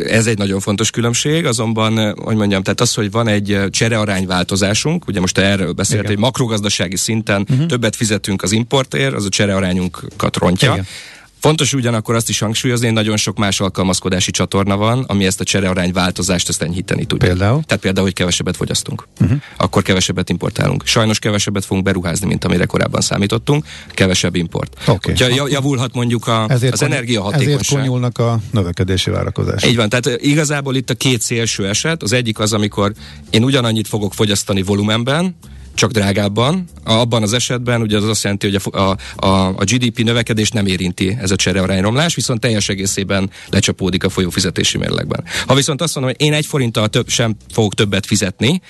Ez egy nagyon fontos különbség, azonban, hogy mondjam, tehát az, hogy van egy cserearányváltozásunk, ugye most erről beszélt, hogy makrogazdasági szinten uh-huh. többet fizetünk az importért, az a cserearányunkat rontja. Igen. Fontos ugyanakkor azt is hangsúlyozni, hogy nagyon sok más alkalmazkodási csatorna van, ami ezt a cserearány változást ezt enyhíteni tudja. Például? Tehát például, hogy kevesebbet fogyasztunk. Uh-huh. Akkor kevesebbet importálunk. Sajnos kevesebbet fogunk beruházni, mint amire korábban számítottunk. Kevesebb import. Okay. Hogyha javulhat mondjuk a, ezért az energiahatékonyság. Ezért konyulnak a növekedési várakozások. Így van, tehát igazából itt a két szélső eset. Az egyik az, amikor én ugyanannyit fogok fogyasztani volumenben, csak drágábban. Abban az esetben ugye az azt jelenti, hogy a, a, a, GDP növekedés nem érinti ez a cserearányromlás, viszont teljes egészében lecsapódik a folyófizetési mérlegben. Ha viszont azt mondom, hogy én egy forinttal több sem fogok többet fizetni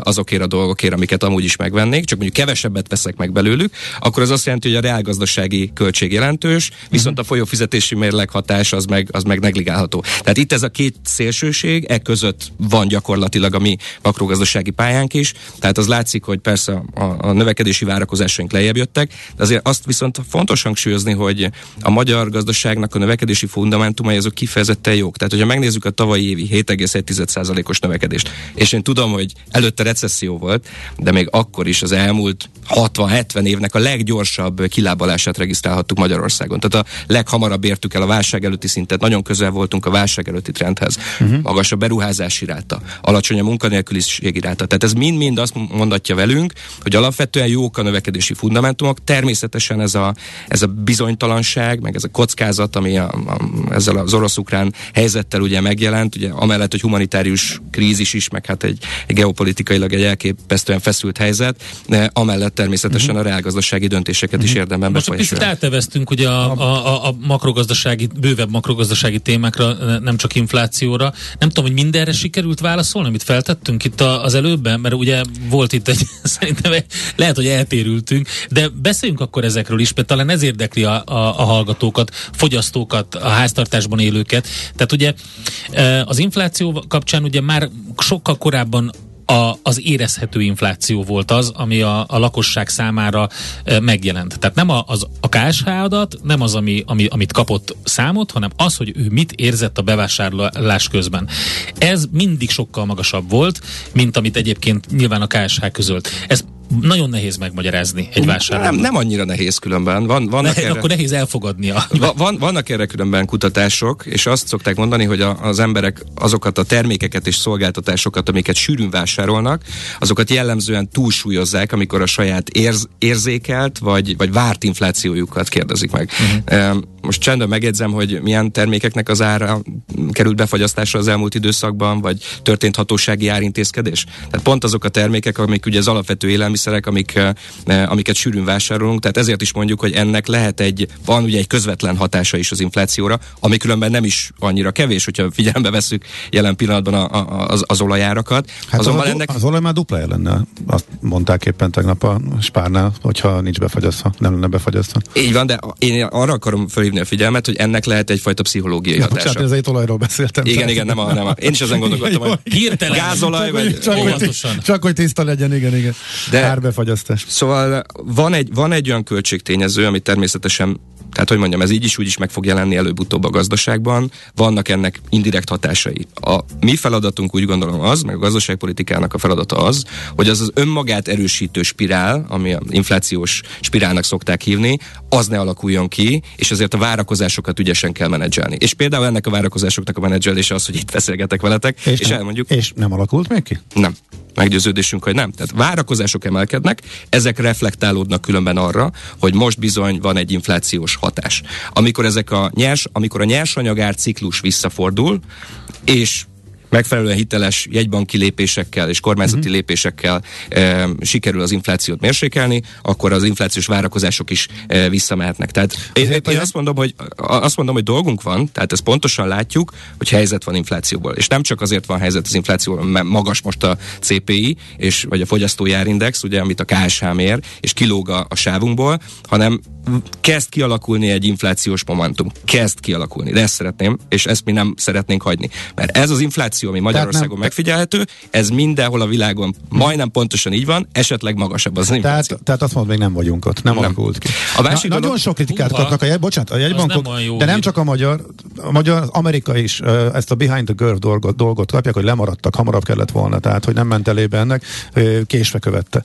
azokért a dolgokért, amiket amúgy is megvennék, csak mondjuk kevesebbet veszek meg belőlük, akkor az azt jelenti, hogy a reálgazdasági költség jelentős, viszont a folyófizetési mérleg hatás az meg, az meg negligálható. Tehát itt ez a két szélsőség, e között van gyakorlatilag a mi makrogazdasági pályánk is, tehát az látszik, hogy persze a, a növekedési várakozásaink lejjebb jöttek, de azért azt viszont fontos hangsúlyozni, hogy a magyar gazdaságnak a növekedési fundamentumai azok kifejezetten jók. Tehát, hogyha megnézzük a tavalyi évi 7,1%-os növekedést, és én tudom, hogy előtte recesszió volt, de még akkor is az elmúlt 60-70 évnek a leggyorsabb kilábalását regisztrálhattuk Magyarországon. Tehát a leghamarabb értük el a válság előtti szintet, nagyon közel voltunk a válság előtti trendhez. Uh-huh. Magas a beruházási ráta, alacsony a munkanélküliségi ráta. Tehát ez mind-mind azt mondatja velünk, beszélünk, hogy alapvetően jók a növekedési fundamentumok. Természetesen ez a, ez a bizonytalanság, meg ez a kockázat, ami a, a, ezzel az orosz-ukrán helyzettel ugye megjelent, ugye amellett, hogy humanitárius krízis is, meg hát egy, egy geopolitikailag egy elképesztően feszült helyzet, de amellett természetesen uh-huh. a reálgazdasági döntéseket uh-huh. is érdemben Most picit elteveztünk ugye a, a, a makrogazdasági, bővebb makrogazdasági témákra, nem csak inflációra. Nem tudom, hogy mindenre sikerült válaszolni, amit feltettünk itt az előbben, mert ugye volt itt egy <laughs> szerintem lehet, hogy eltérültünk, de beszéljünk akkor ezekről is, mert talán ez érdekli a, a, a hallgatókat, fogyasztókat, a háztartásban élőket. Tehát ugye e, az infláció kapcsán ugye már sokkal korábban a, az érezhető infláció volt az, ami a, a lakosság számára e, megjelent. Tehát nem a, az, a KSH adat, nem az, ami, ami, amit kapott számot, hanem az, hogy ő mit érzett a bevásárlás közben. Ez mindig sokkal magasabb volt, mint amit egyébként nyilván a KSH közölt. Ez nagyon nehéz megmagyarázni egy vásárlónak. Nem, nem annyira nehéz különben. Van, vannak ne, erre, akkor nehéz elfogadnia. Van, vannak erre különben kutatások, és azt szokták mondani, hogy a, az emberek azokat a termékeket és szolgáltatásokat, amiket sűrűn vásárolnak, azokat jellemzően túlsúlyozzák, amikor a saját érz, érzékelt vagy, vagy várt inflációjukat kérdezik meg. Uh-huh. Most csendben megjegyzem, hogy milyen termékeknek az ára került befagyasztásra az elmúlt időszakban, vagy történt hatósági árintézkedés. Tehát pont azok a termékek, amik ugye az alapvető élelmiszerek, amik, eh, amiket sűrűn vásárolunk, tehát ezért is mondjuk, hogy ennek lehet egy, van ugye egy közvetlen hatása is az inflációra, ami különben nem is annyira kevés, hogyha figyelembe veszük jelen pillanatban a, a, az, az olajárakat. Hát Azonban az, ennek... az olaj már dupla lenne, azt mondták éppen tegnap a spárnál, hogyha nincs befagyasztva, nem lenne befagyasztva. Így van, de én arra akarom felhívni a figyelmet, hogy ennek lehet egyfajta pszichológiai ja, hatása. Bocsánat, ez egy olajról beszéltem. Igen, igen, nem a, nem a, én is ezen gondolkodtam, hogy hirtelen gázolaj, csak, vagy csak, hogy, csak hogy tiszta legyen, igen, igen. De, Árbefagyasztás. Szóval van egy, van egy olyan költségtényező, ami természetesen tehát, hogy mondjam, ez így is úgy is meg fog jelenni előbb-utóbb a gazdaságban, vannak ennek indirekt hatásai. A mi feladatunk úgy gondolom az, meg a gazdaságpolitikának a feladata az, hogy az az önmagát erősítő spirál, ami a inflációs spirálnak szokták hívni, az ne alakuljon ki, és azért a várakozásokat ügyesen kell menedzselni. És például ennek a várakozásoknak a menedzselése az, hogy itt beszélgetek veletek, és, és nem, elmondjuk. És nem alakult még ki? Nem meggyőződésünk, hogy nem. Tehát várakozások emelkednek, ezek reflektálódnak különben arra, hogy most bizony van egy inflációs hatás. Amikor ezek a nyers, amikor a nyersanyagár ciklus visszafordul, és megfelelően hiteles jegybanki lépésekkel és kormányzati uh-huh. lépésekkel e, sikerül az inflációt mérsékelni, akkor az inflációs várakozások is e, visszamehetnek. Tehát én, én azt mondom, hogy azt mondom, hogy dolgunk van, tehát ezt pontosan látjuk, hogy helyzet van inflációból. És nem csak azért van helyzet az inflációból, mert magas most a CPI, és, vagy a fogyasztói árindex, ugye, amit a KSH mér, és kilóg a, a sávunkból, hanem kezd kialakulni egy inflációs momentum. Kezd kialakulni. De ezt szeretném, és ezt mi nem szeretnénk hagyni. Mert ez az infláció, ami Magyarországon nem, megfigyelhető, ez mindenhol a világon majdnem pontosan így van, esetleg magasabb az infláció. Tehát, tehát azt mondod, még nem vagyunk ott, nem, nem. alakult ki. A másik Na, dolog, nagyon sok kritikát Uha, kapnak a jegy, bocsánat, a jegybankok, nem de nem csak a magyar, a magyar, az Amerika is ezt a behind the curve dolgot, dolgot kapják, hogy lemaradtak, hamarabb kellett volna, tehát hogy nem ment elébe ennek, késve követte.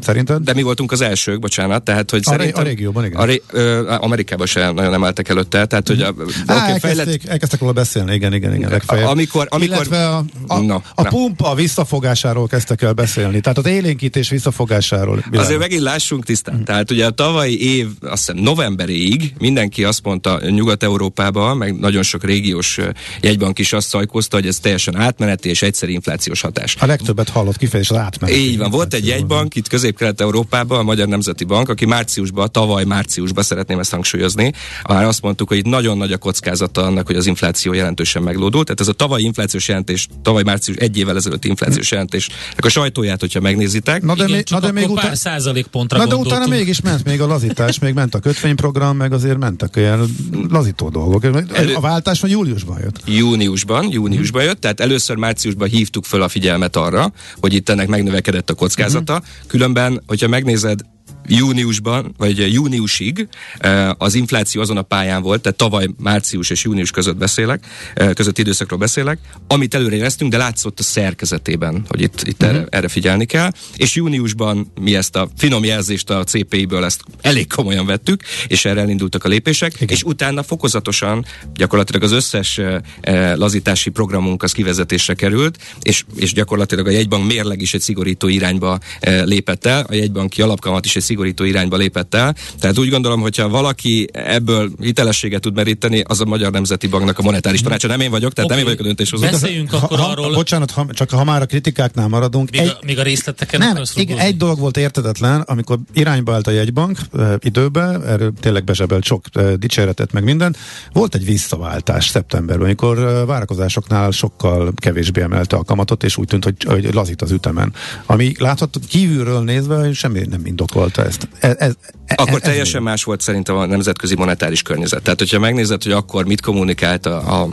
Szerinted? De mi voltunk az elsők, bocsánat, tehát hogy a, szerintem... A régióban, igen. A ré, ö, Amerikában sem nagyon emeltek előtte, tehát hogy a, Á, elkezdték, fejlett... elkezdtek róla beszélni, igen, igen, igen. Legfeljebb. Amikor, amikor... Illetve a, a, no, a pumpa visszafogásáról kezdtek el beszélni, tehát az élénkítés visszafogásáról. Világos. Azért megint lássunk tisztán. Hmm. Tehát ugye a tavalyi év, azt hiszem novemberig mindenki azt mondta Nyugat-Európában, meg nagyon sok régiós jegybank is azt szajkozta, hogy ez teljesen átmeneti és egyszerű inflációs hatás. A legtöbbet hallott kifejezés az átmeneti. Így van, volt egy jegybank itt Közép-Kelet-Európában, a Magyar Nemzeti Bank, aki márciusban, tavaly márciusban szeretném ezt hangsúlyozni, már azt mondtuk, hogy itt nagyon nagy a kockázata annak, hogy az infláció jelentősen meglódult. Tehát ez a tavalyi inflációs jelentés, tavaly március egy évvel ezelőtt inflációs jelentés, a sajtóját, hogyha megnézitek. Na de, Igen, még, na de még után, százalékpontra Na de utána mégis ment még a lazítás, még ment a kötvényprogram, meg azért mentek ilyen lazító dolgok. A váltás vagy júliusban jött? Júniusban, júniusban jött, tehát először márciusban hívtuk föl a figyelmet arra, hogy itt ennek megnövekedett a kockázata. Uh-huh. Különben, hogyha megnézed, júniusban, vagy júniusig eh, az infláció azon a pályán volt, tehát tavaly március és június között beszélek, eh, között időszakról beszélek, amit előrejeleztünk, de látszott a szerkezetében, hogy itt, itt uh-huh. erre, erre figyelni kell, és júniusban mi ezt a finom jelzést a CPI-ből ezt elég komolyan vettük, és erre elindultak a lépések, Igen. és utána fokozatosan gyakorlatilag az összes eh, lazítási programunk az kivezetésre került, és, és gyakorlatilag a jegybank mérleg is egy szigorító irányba lépett el, a jegybanki alapkamat is egy szigorító irányba lépett el. Tehát úgy gondolom, hogyha valaki ebből hitelességet tud meríteni, az a Magyar Nemzeti Banknak a monetáris tanácsa. Nem én vagyok, tehát okay. nem én vagyok a döntéshozó. Beszéljünk akkor ha, arról. Bocsánat, ha, csak ha már a kritikáknál maradunk. Még, egy, a, még a részleteken nem, igen, egy dolog volt értetetlen, amikor irányba állt a jegybank e, időbe, erről tényleg bezsebelt sok e, dicséretet, meg minden. Volt egy visszaváltás szeptemberben, amikor e, várakozásoknál sokkal kevésbé emelte a kamatot, és úgy tűnt, hogy, hogy lazít az ütemen. Ami látható kívülről nézve semmi nem indokolta ezt. Ez, ez, akkor ez, teljesen ez más volt szerintem a nemzetközi monetáris környezet. Tehát, hogyha megnézed, hogy akkor mit kommunikált a, a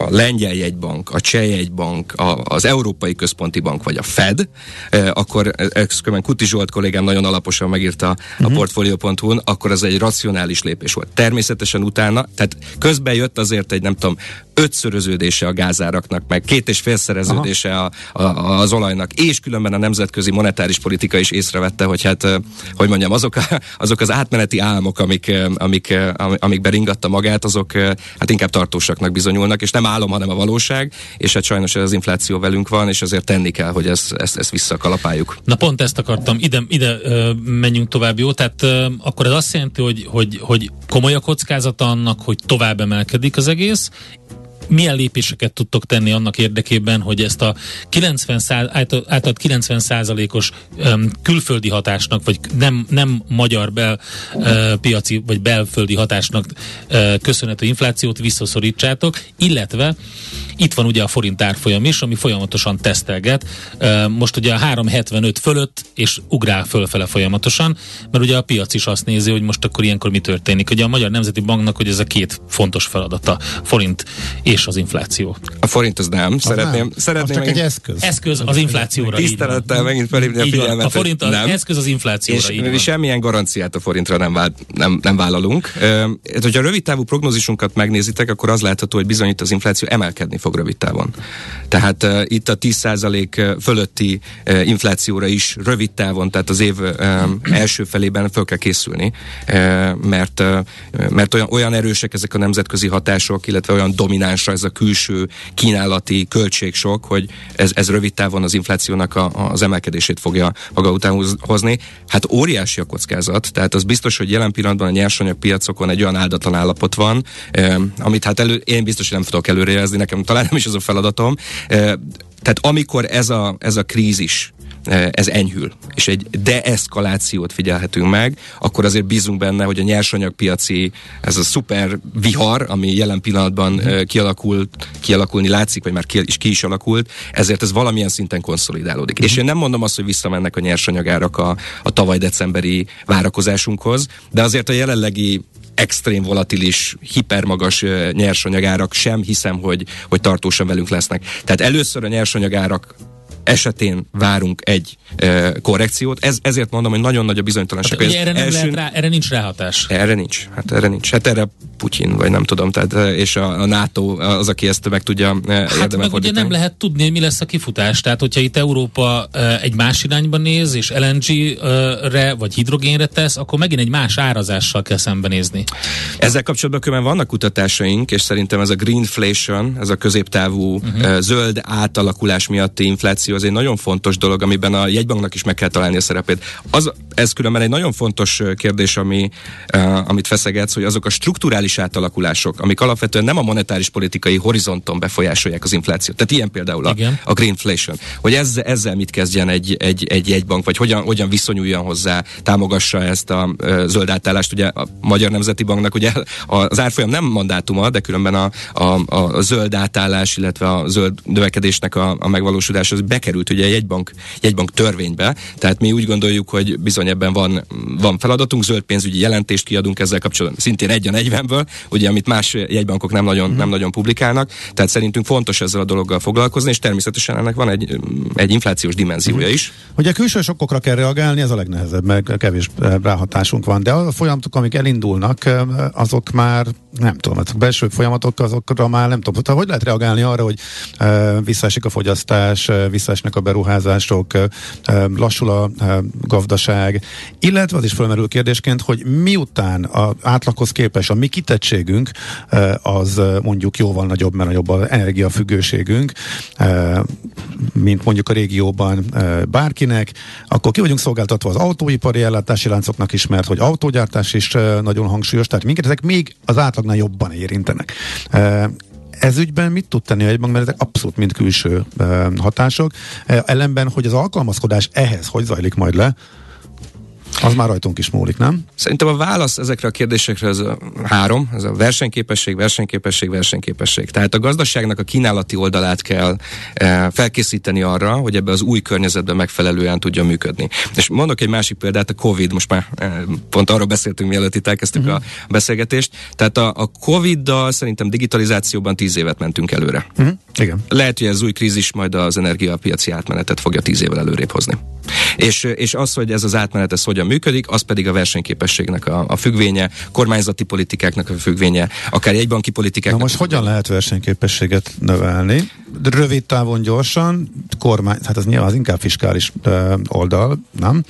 a lengyel jegybank, a cseh jegybank, a, az Európai Központi Bank vagy a Fed, eh, akkor ezt Kuti Zsolt kollégám nagyon alaposan megírta uh-huh. a mhm. portfolio.hu-n, akkor az egy racionális lépés volt. Természetesen utána, tehát közben jött azért egy nem tudom, ötszöröződése a gázáraknak, meg két és félszereződése a, a, az olajnak, és különben a nemzetközi monetáris politika is észrevette, hogy hát, hogy mondjam, azok, a, azok az átmeneti álmok, amik, amik, amik beringatta magát, azok hát inkább tartósaknak bizonyulnak, és nem álom, hanem a valóság, és hát sajnos ez az infláció velünk van, és azért tenni kell, hogy ezt, ezt, ezt visszakalapáljuk. Na pont ezt akartam, ide, ide menjünk tovább, jó? Tehát akkor ez azt jelenti, hogy, hogy, hogy komoly a kockázata annak, hogy tovább emelkedik az egész, milyen lépéseket tudtok tenni annak érdekében, hogy ezt a 90 száz, által 90 százalékos külföldi hatásnak, vagy nem, nem magyar bel piaci, vagy belföldi hatásnak köszönhető inflációt visszaszorítsátok, illetve itt van ugye a forint árfolyam is, ami folyamatosan tesztelget. Most ugye a 3,75 fölött, és ugrál fölfele folyamatosan, mert ugye a piac is azt nézi, hogy most akkor ilyenkor mi történik. Ugye a Magyar Nemzeti Banknak, hogy ez a két fontos feladata, forint és az infláció. A forint az nem. Az szeretném, nem. szeretném az csak egy eszköz. Eszköz az inflációra. Tisztelettel megint felhívni a figyelmet. A forint az nem. eszköz az inflációra. És mi semmilyen garanciát a forintra nem, vál, nem, nem vállalunk. E, hogyha rövid távú prognózisunkat megnézitek, akkor az látható, hogy bizony itt az infláció emelkedni fog rövid távon. Tehát uh, itt a 10% fölötti uh, inflációra is rövid távon, tehát az év uh, első felében fel kell készülni, uh, mert, uh, mert olyan, olyan erősek ezek a nemzetközi hatások, illetve olyan dominánsak hatása ez a külső kínálati költségsok, hogy ez, ez rövid távon az inflációnak a, az emelkedését fogja maga után hozni. Hát óriási a kockázat, tehát az biztos, hogy jelen pillanatban a nyersanyagpiacokon egy olyan áldatlan állapot van, eh, amit hát elő, én biztos, hogy nem tudok előrejelzni, nekem talán nem is az a feladatom. Eh, tehát amikor ez a, ez a krízis ez enyhül, és egy deeszkalációt figyelhetünk meg, akkor azért bízunk benne, hogy a nyersanyagpiaci, ez a szuper vihar, ami jelen pillanatban mm. kialakult, kialakulni látszik, vagy már ki, is ki is alakult, ezért ez valamilyen szinten konszolidálódik. Mm. És én nem mondom azt, hogy visszamennek a nyersanyagárak a, a tavaly decemberi várakozásunkhoz, de azért a jelenlegi extrém volatilis, hipermagas nyersanyagárak sem hiszem, hogy, hogy tartósan velünk lesznek. Tehát először a nyersanyagárak esetén várunk egy e, korrekciót. Ez, ezért mondom, hogy nagyon nagy a bizonytalanság. Hát, erre, nem elsőn... rá, erre nincs ráhatás. Erre nincs. Hát erre nincs. Hát erre Putyin, vagy nem tudom, tehát, és a, a NATO az, aki ezt meg tudja Hát meg ugye nem lehet tudni, mi lesz a kifutás. Tehát, hogyha itt Európa egy más irányba néz, és LNG-re vagy hidrogénre tesz, akkor megint egy más árazással kell szembenézni. Ezzel kapcsolatban különben vannak kutatásaink, és szerintem ez a greenflation, ez a középtávú uh-huh. zöld átalakulás miatti infláció, az egy nagyon fontos dolog, amiben a jegybanknak is meg kell találni a szerepét. Az, ez különben egy nagyon fontos kérdés, ami, uh, amit feszegetsz, hogy azok a strukturális átalakulások, amik alapvetően nem a monetáris politikai horizonton befolyásolják az inflációt. Tehát ilyen például a, a greenflation. Hogy ezzel, ezzel mit kezdjen egy, egy, egy jegybank, vagy hogyan, hogyan viszonyuljon hozzá, támogassa ezt a uh, zöld átállást. Ugye a Magyar Nemzeti Banknak ugye az árfolyam nem mandátuma, de különben a, a, a zöld átállás, illetve a zöld növekedésnek a, a megvalósulása az bekerült ugye egy jegybank, jegybank törvénybe, tehát mi úgy gondoljuk, hogy bizony ebben van, van feladatunk, zöld pénzügyi jelentést kiadunk ezzel kapcsolatban, szintén egy a 40-ből, ugye amit más jegybankok nem nagyon, mm. nem nagyon publikálnak, tehát szerintünk fontos ezzel a dologgal foglalkozni, és természetesen ennek van egy, egy inflációs dimenziója mm. is. Ugye külső sokkokra kell reagálni, ez a legnehezebb, meg kevés ráhatásunk van, de a folyamatok, amik elindulnak, azok már nem tudom, a belső folyamatok azokra már nem tudom, hogy lehet reagálni arra, hogy visszaesik a fogyasztás, visszaesnek a beruházások, lassul a gazdaság, illetve az is felmerül kérdésként, hogy miután az átlaghoz képest a mi kitettségünk az mondjuk jóval nagyobb, mert nagyobb az energiafüggőségünk, mint mondjuk a régióban bárkinek, akkor ki vagyunk szolgáltatva az autóipari ellátási láncoknak is, mert hogy autógyártás is nagyon hangsúlyos, tehát minket ezek még az átlagnál jobban érintenek. Ez ügyben mit tud tenni a jegybank, mert ezek abszolút mind külső hatások. Ellenben, hogy az alkalmazkodás ehhez hogy zajlik majd le, az már rajtunk is múlik, nem? Szerintem a válasz ezekre a kérdésekre az a három, ez a versenyképesség, versenyképesség, versenyképesség. Tehát a gazdaságnak a kínálati oldalát kell e, felkészíteni arra, hogy ebbe az új környezetben megfelelően tudjon működni. És mondok egy másik példát, a Covid, most már e, pont arról beszéltünk, mielőtt itt elkezdtük uh-huh. a beszélgetést. Tehát a, a Covid-dal szerintem digitalizációban tíz évet mentünk előre. Uh-huh. Igen. Lehet, hogy ez új krízis majd az energiapiaci átmenetet fogja tíz évvel előrébb hozni. És, és az, hogy ez az átmenet ez hogyan működik, az pedig a versenyképességnek a, a függvénye, kormányzati politikáknak a függvénye, akár egy banki politikáknak. Na most hogyan lehet versenyképességet növelni? Rövid távon gyorsan, kormány, hát az nyilván az inkább fiskális ö, oldal, nem?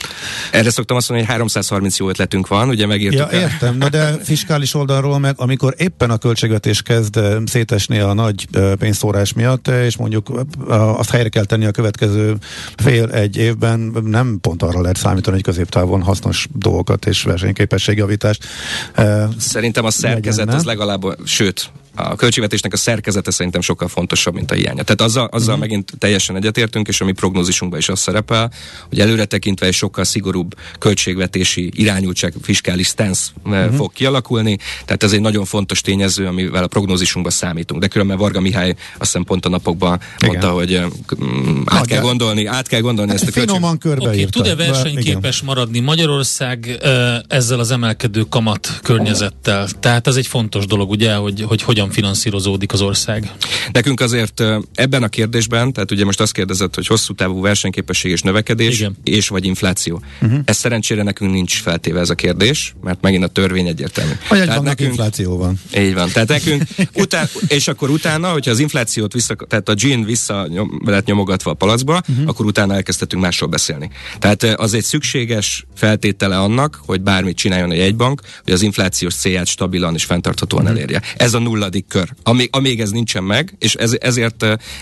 Erre szoktam azt mondani, hogy 330 jó ötletünk van, ugye megírtuk. Ja, értem, na de fiskális oldalról meg, amikor éppen a költségvetés kezd szétesni a nagy pénzszórás miatt, és mondjuk azt helyre kell tenni a következő fél egy évben, nem pont arra lehet számítani, hogy középtávon hasznos dolgokat és versenyképességjavítást. Szerintem a szerkezet az legalább, sőt, a költségvetésnek a szerkezete szerintem sokkal fontosabb, mint a hiánya. Tehát azzal, azzal uh-huh. megint teljesen egyetértünk, és a mi prognózisunkban is az szerepel, hogy előre tekintve egy sokkal szigorúbb költségvetési irányultság, fiskális stance uh-huh. fog kialakulni. Tehát ez egy nagyon fontos tényező, amivel a prognózisunkban számítunk. De különben Varga Mihály azt hiszem pont a napokban Igen. mondta, hogy mm, át kell gondolni, át kell gondolni ezt a Finoman okay, Tud-e versenyképes Igen. maradni Magyarország ezzel az emelkedő kamat környezettel? Tehát ez egy fontos dolog, ugye, hogy, hogy hogyan finanszírozódik az ország? Nekünk azért ebben a kérdésben, tehát ugye most azt kérdezett, hogy hosszú távú versenyképesség és növekedés, Igen. és vagy infláció. Uh-huh. Ez szerencsére nekünk nincs feltéve ez a kérdés, mert megint a törvény egyértelmű. Vagy tehát nekünk infláció van. Így van. Tehát nekünk, <laughs> után, és akkor utána, hogyha az inflációt vissza, tehát a gin vissza nyom, lett nyomogatva a palacba, uh-huh. akkor utána elkezdhetünk másról beszélni. Tehát az egy szükséges feltétele annak, hogy bármit csináljon a jegybank, hogy az inflációs célját stabilan és fenntarthatóan uh-huh. elérje. Ez a nulla nulladik kör, amíg, amíg ez nincsen meg, és ez, ezért,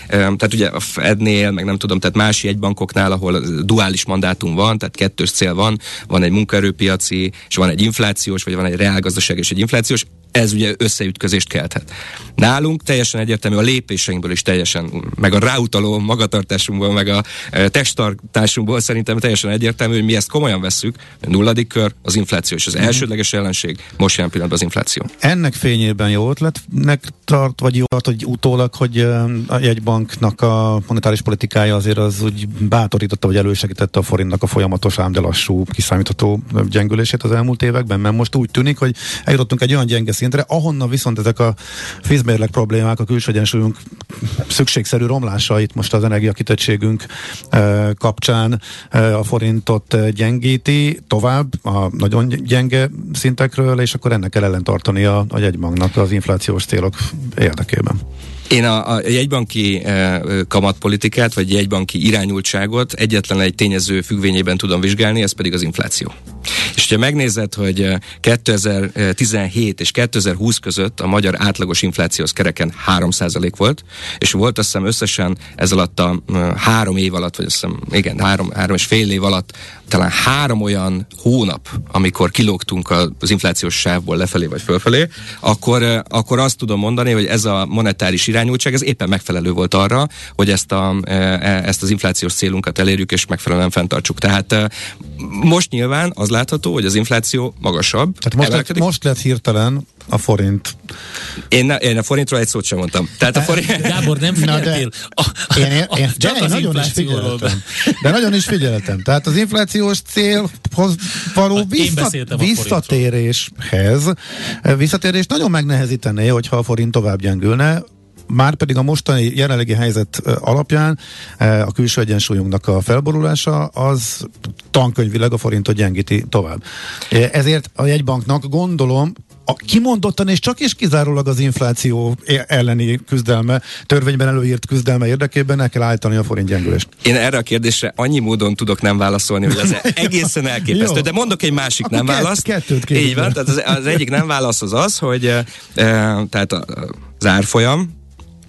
tehát ugye a Fednél, meg nem tudom, tehát más jegybankoknál, ahol duális mandátum van, tehát kettős cél van, van egy munkaerőpiaci, és van egy inflációs, vagy van egy reálgazdaság és egy inflációs, ez ugye összeütközést kelthet. Nálunk teljesen egyértelmű, a lépéseinkből is teljesen, meg a ráutaló magatartásunkból, meg a e, testtartásunkból szerintem teljesen egyértelmű, hogy mi ezt komolyan vesszük. A nulladik kör az infláció, és az mm. elsődleges ellenség most jelen pillanatban az infláció. Ennek fényében jó ötletnek tart, vagy jó tart, hogy utólag, hogy e, a jegybanknak a monetáris politikája azért az úgy bátorította, vagy elősegítette a forintnak a folyamatos, ám de lassú, kiszámítható gyengülését az elmúlt években, mert most úgy tűnik, hogy eljutottunk egy olyan gyenge szintre, ahonnan viszont ezek a vízmérleg problémák, a külső egyensúlyunk szükségszerű romlása itt most az energiakitettségünk kapcsán a forintot gyengíti tovább a nagyon gyenge szintekről, és akkor ennek kell ellentartani a, a jegybanknak az inflációs célok érdekében. Én a, a jegybanki e, kamatpolitikát, vagy jegybanki irányultságot egyetlen egy tényező függvényében tudom vizsgálni, ez pedig az infláció. És ha megnézed, hogy 2017 és 2020 között a magyar átlagos infláció az kereken 3% volt, és volt azt hiszem összesen ez alatt a három év alatt, vagy azt hiszem, igen, három, három és fél év alatt talán három olyan hónap, amikor kilógtunk az inflációs sávból lefelé vagy fölfelé, akkor, akkor azt tudom mondani, hogy ez a monetáris irányultság, ez éppen megfelelő volt arra, hogy ezt, a, e, ezt az inflációs célunkat elérjük és megfelelően fenntartsuk. Tehát most nyilván az látható, hogy az infláció magasabb. Tehát most, lett, most lett hirtelen a forint. Én, ne, én a forintról egy szót sem mondtam. Tehát a forint... Gábor, nem figyeltél? A, én, én, én, csak de, az nagyon is figyeltem. De nagyon is figyeltem. Tehát az inflációs célhoz való vissza, visszatéréshez, visszatérés nagyon megnehezítené, hogyha a forint tovább gyengülne már pedig a mostani jelenlegi helyzet alapján a külső egyensúlyunknak a felborulása az tankönyvileg a forintot gyengíti tovább. Ezért a jegybanknak gondolom a kimondottan és csak és kizárólag az infláció elleni küzdelme, törvényben előírt küzdelme érdekében el kell állítani a forint gyengülést. Én erre a kérdésre annyi módon tudok nem válaszolni, hogy az <laughs> egészen elképesztő. De mondok egy másik Akkor nem kett, választ. Kettőt Így van, tehát az, az egyik nem válasz az az, hogy e, tehát az árfolyam,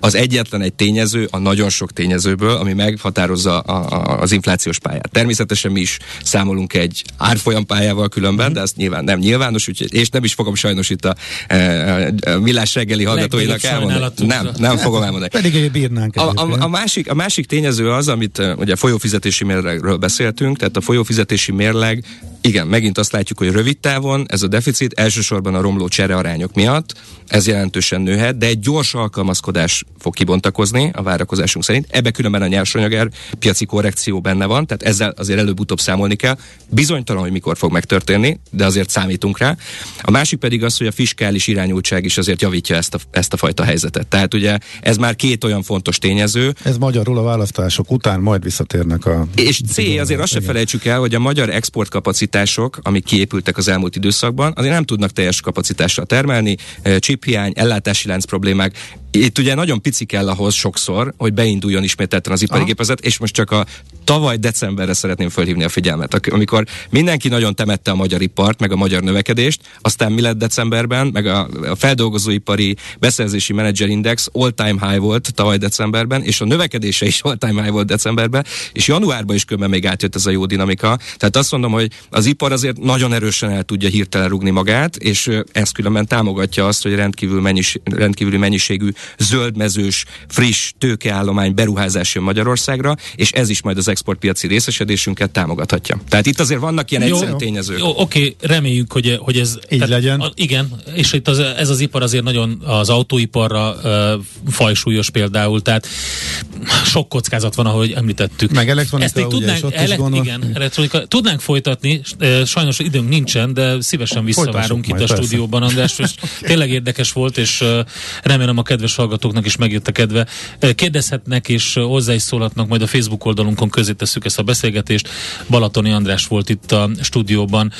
az egyetlen egy tényező a nagyon sok tényezőből, ami meghatározza a, a, az inflációs pályát. Természetesen mi is számolunk egy árfolyam pályával különben, mm. de ezt nyilván nem nyilvános, úgyhogy, és nem is fogom sajnos itt a, e, a millás reggeli hallgatóinak elmondani. Nem, nem fogom elmondani. Pedig bírnánk. A, a, a, másik, a másik tényező az, amit e, ugye a folyófizetési mérlegről beszéltünk, tehát a folyófizetési mérleg igen, megint azt látjuk, hogy rövid távon ez a deficit elsősorban a romló cserearányok miatt, ez jelentősen nőhet, de egy gyors alkalmazkodás fog kibontakozni a várakozásunk szerint. Ebbe különben a nyersanyagár piaci korrekció benne van, tehát ezzel azért előbb-utóbb számolni kell. Bizonytalan, hogy mikor fog megtörténni, de azért számítunk rá. A másik pedig az, hogy a fiskális irányultság is azért javítja ezt a, ezt a fajta helyzetet. Tehát ugye ez már két olyan fontos tényező. Ez magyarul a választások után majd visszatérnek a... És C, azért azt se felejtsük el, hogy a magyar exportkapacitások, amik kiépültek az elmúlt időszakban, azért nem tudnak teljes kapacitással termelni, chiphiány, ellátási lánc problémák, itt ugye nagyon pici kell ahhoz sokszor, hogy beinduljon ismételten az ipari gépezet, és most csak a tavaly decemberre szeretném fölhívni a figyelmet, amikor mindenki nagyon temette a magyar ipart, meg a magyar növekedést, aztán mi lett decemberben, meg a, a feldolgozóipari beszerzési index all-time high volt tavaly decemberben, és a növekedése is all-time high volt decemberben, és januárban is köbben még átjött ez a jó dinamika. Tehát azt mondom, hogy az ipar azért nagyon erősen el tudja hirtelen rugni magát, és ez különben támogatja azt, hogy rendkívül mennyis, rendkívüli mennyiségű zöldmezős, friss tőkeállomány beruházás jön Magyarországra, és ez is majd az exportpiaci részesedésünket támogathatja. Tehát itt azért vannak ilyen egyszerű tényezők. Jó, oké, reméljük, hogy, hogy ez... Így tehát, legyen. A, igen, és itt az, ez az ipar azért nagyon az autóiparra uh, fajsúlyos például, tehát sok kockázat van, ahogy említettük. Meg elektronika, Ezt még tudnánk, ugye, ele- igen, elektronika. Tudnánk folytatni, sajnos időnk nincsen, de szívesen visszavárunk itt a persze. stúdióban, András, és <laughs> tényleg érdekes volt, és remélem a kedves hallgatóknak is megjött a kedve. Kérdezhetnek és hozzá is szólhatnak, majd a Facebook oldalunkon közé tesszük ezt a beszélgetést. Balatoni András volt itt a stúdióban,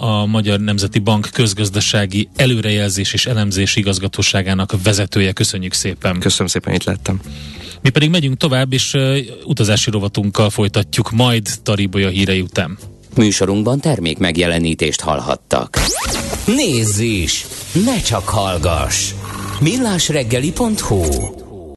a Magyar Nemzeti Bank közgazdasági előrejelzés és elemzés igazgatóságának vezetője. Köszönjük szépen. Köszönöm szépen, itt lettem. Mi pedig megyünk tovább, és utazási rovatunkkal folytatjuk majd Taribolya hírei után. Műsorunkban termék megjelenítést hallhattak. Nézz is! Ne csak hallgass! millásreggeli.hu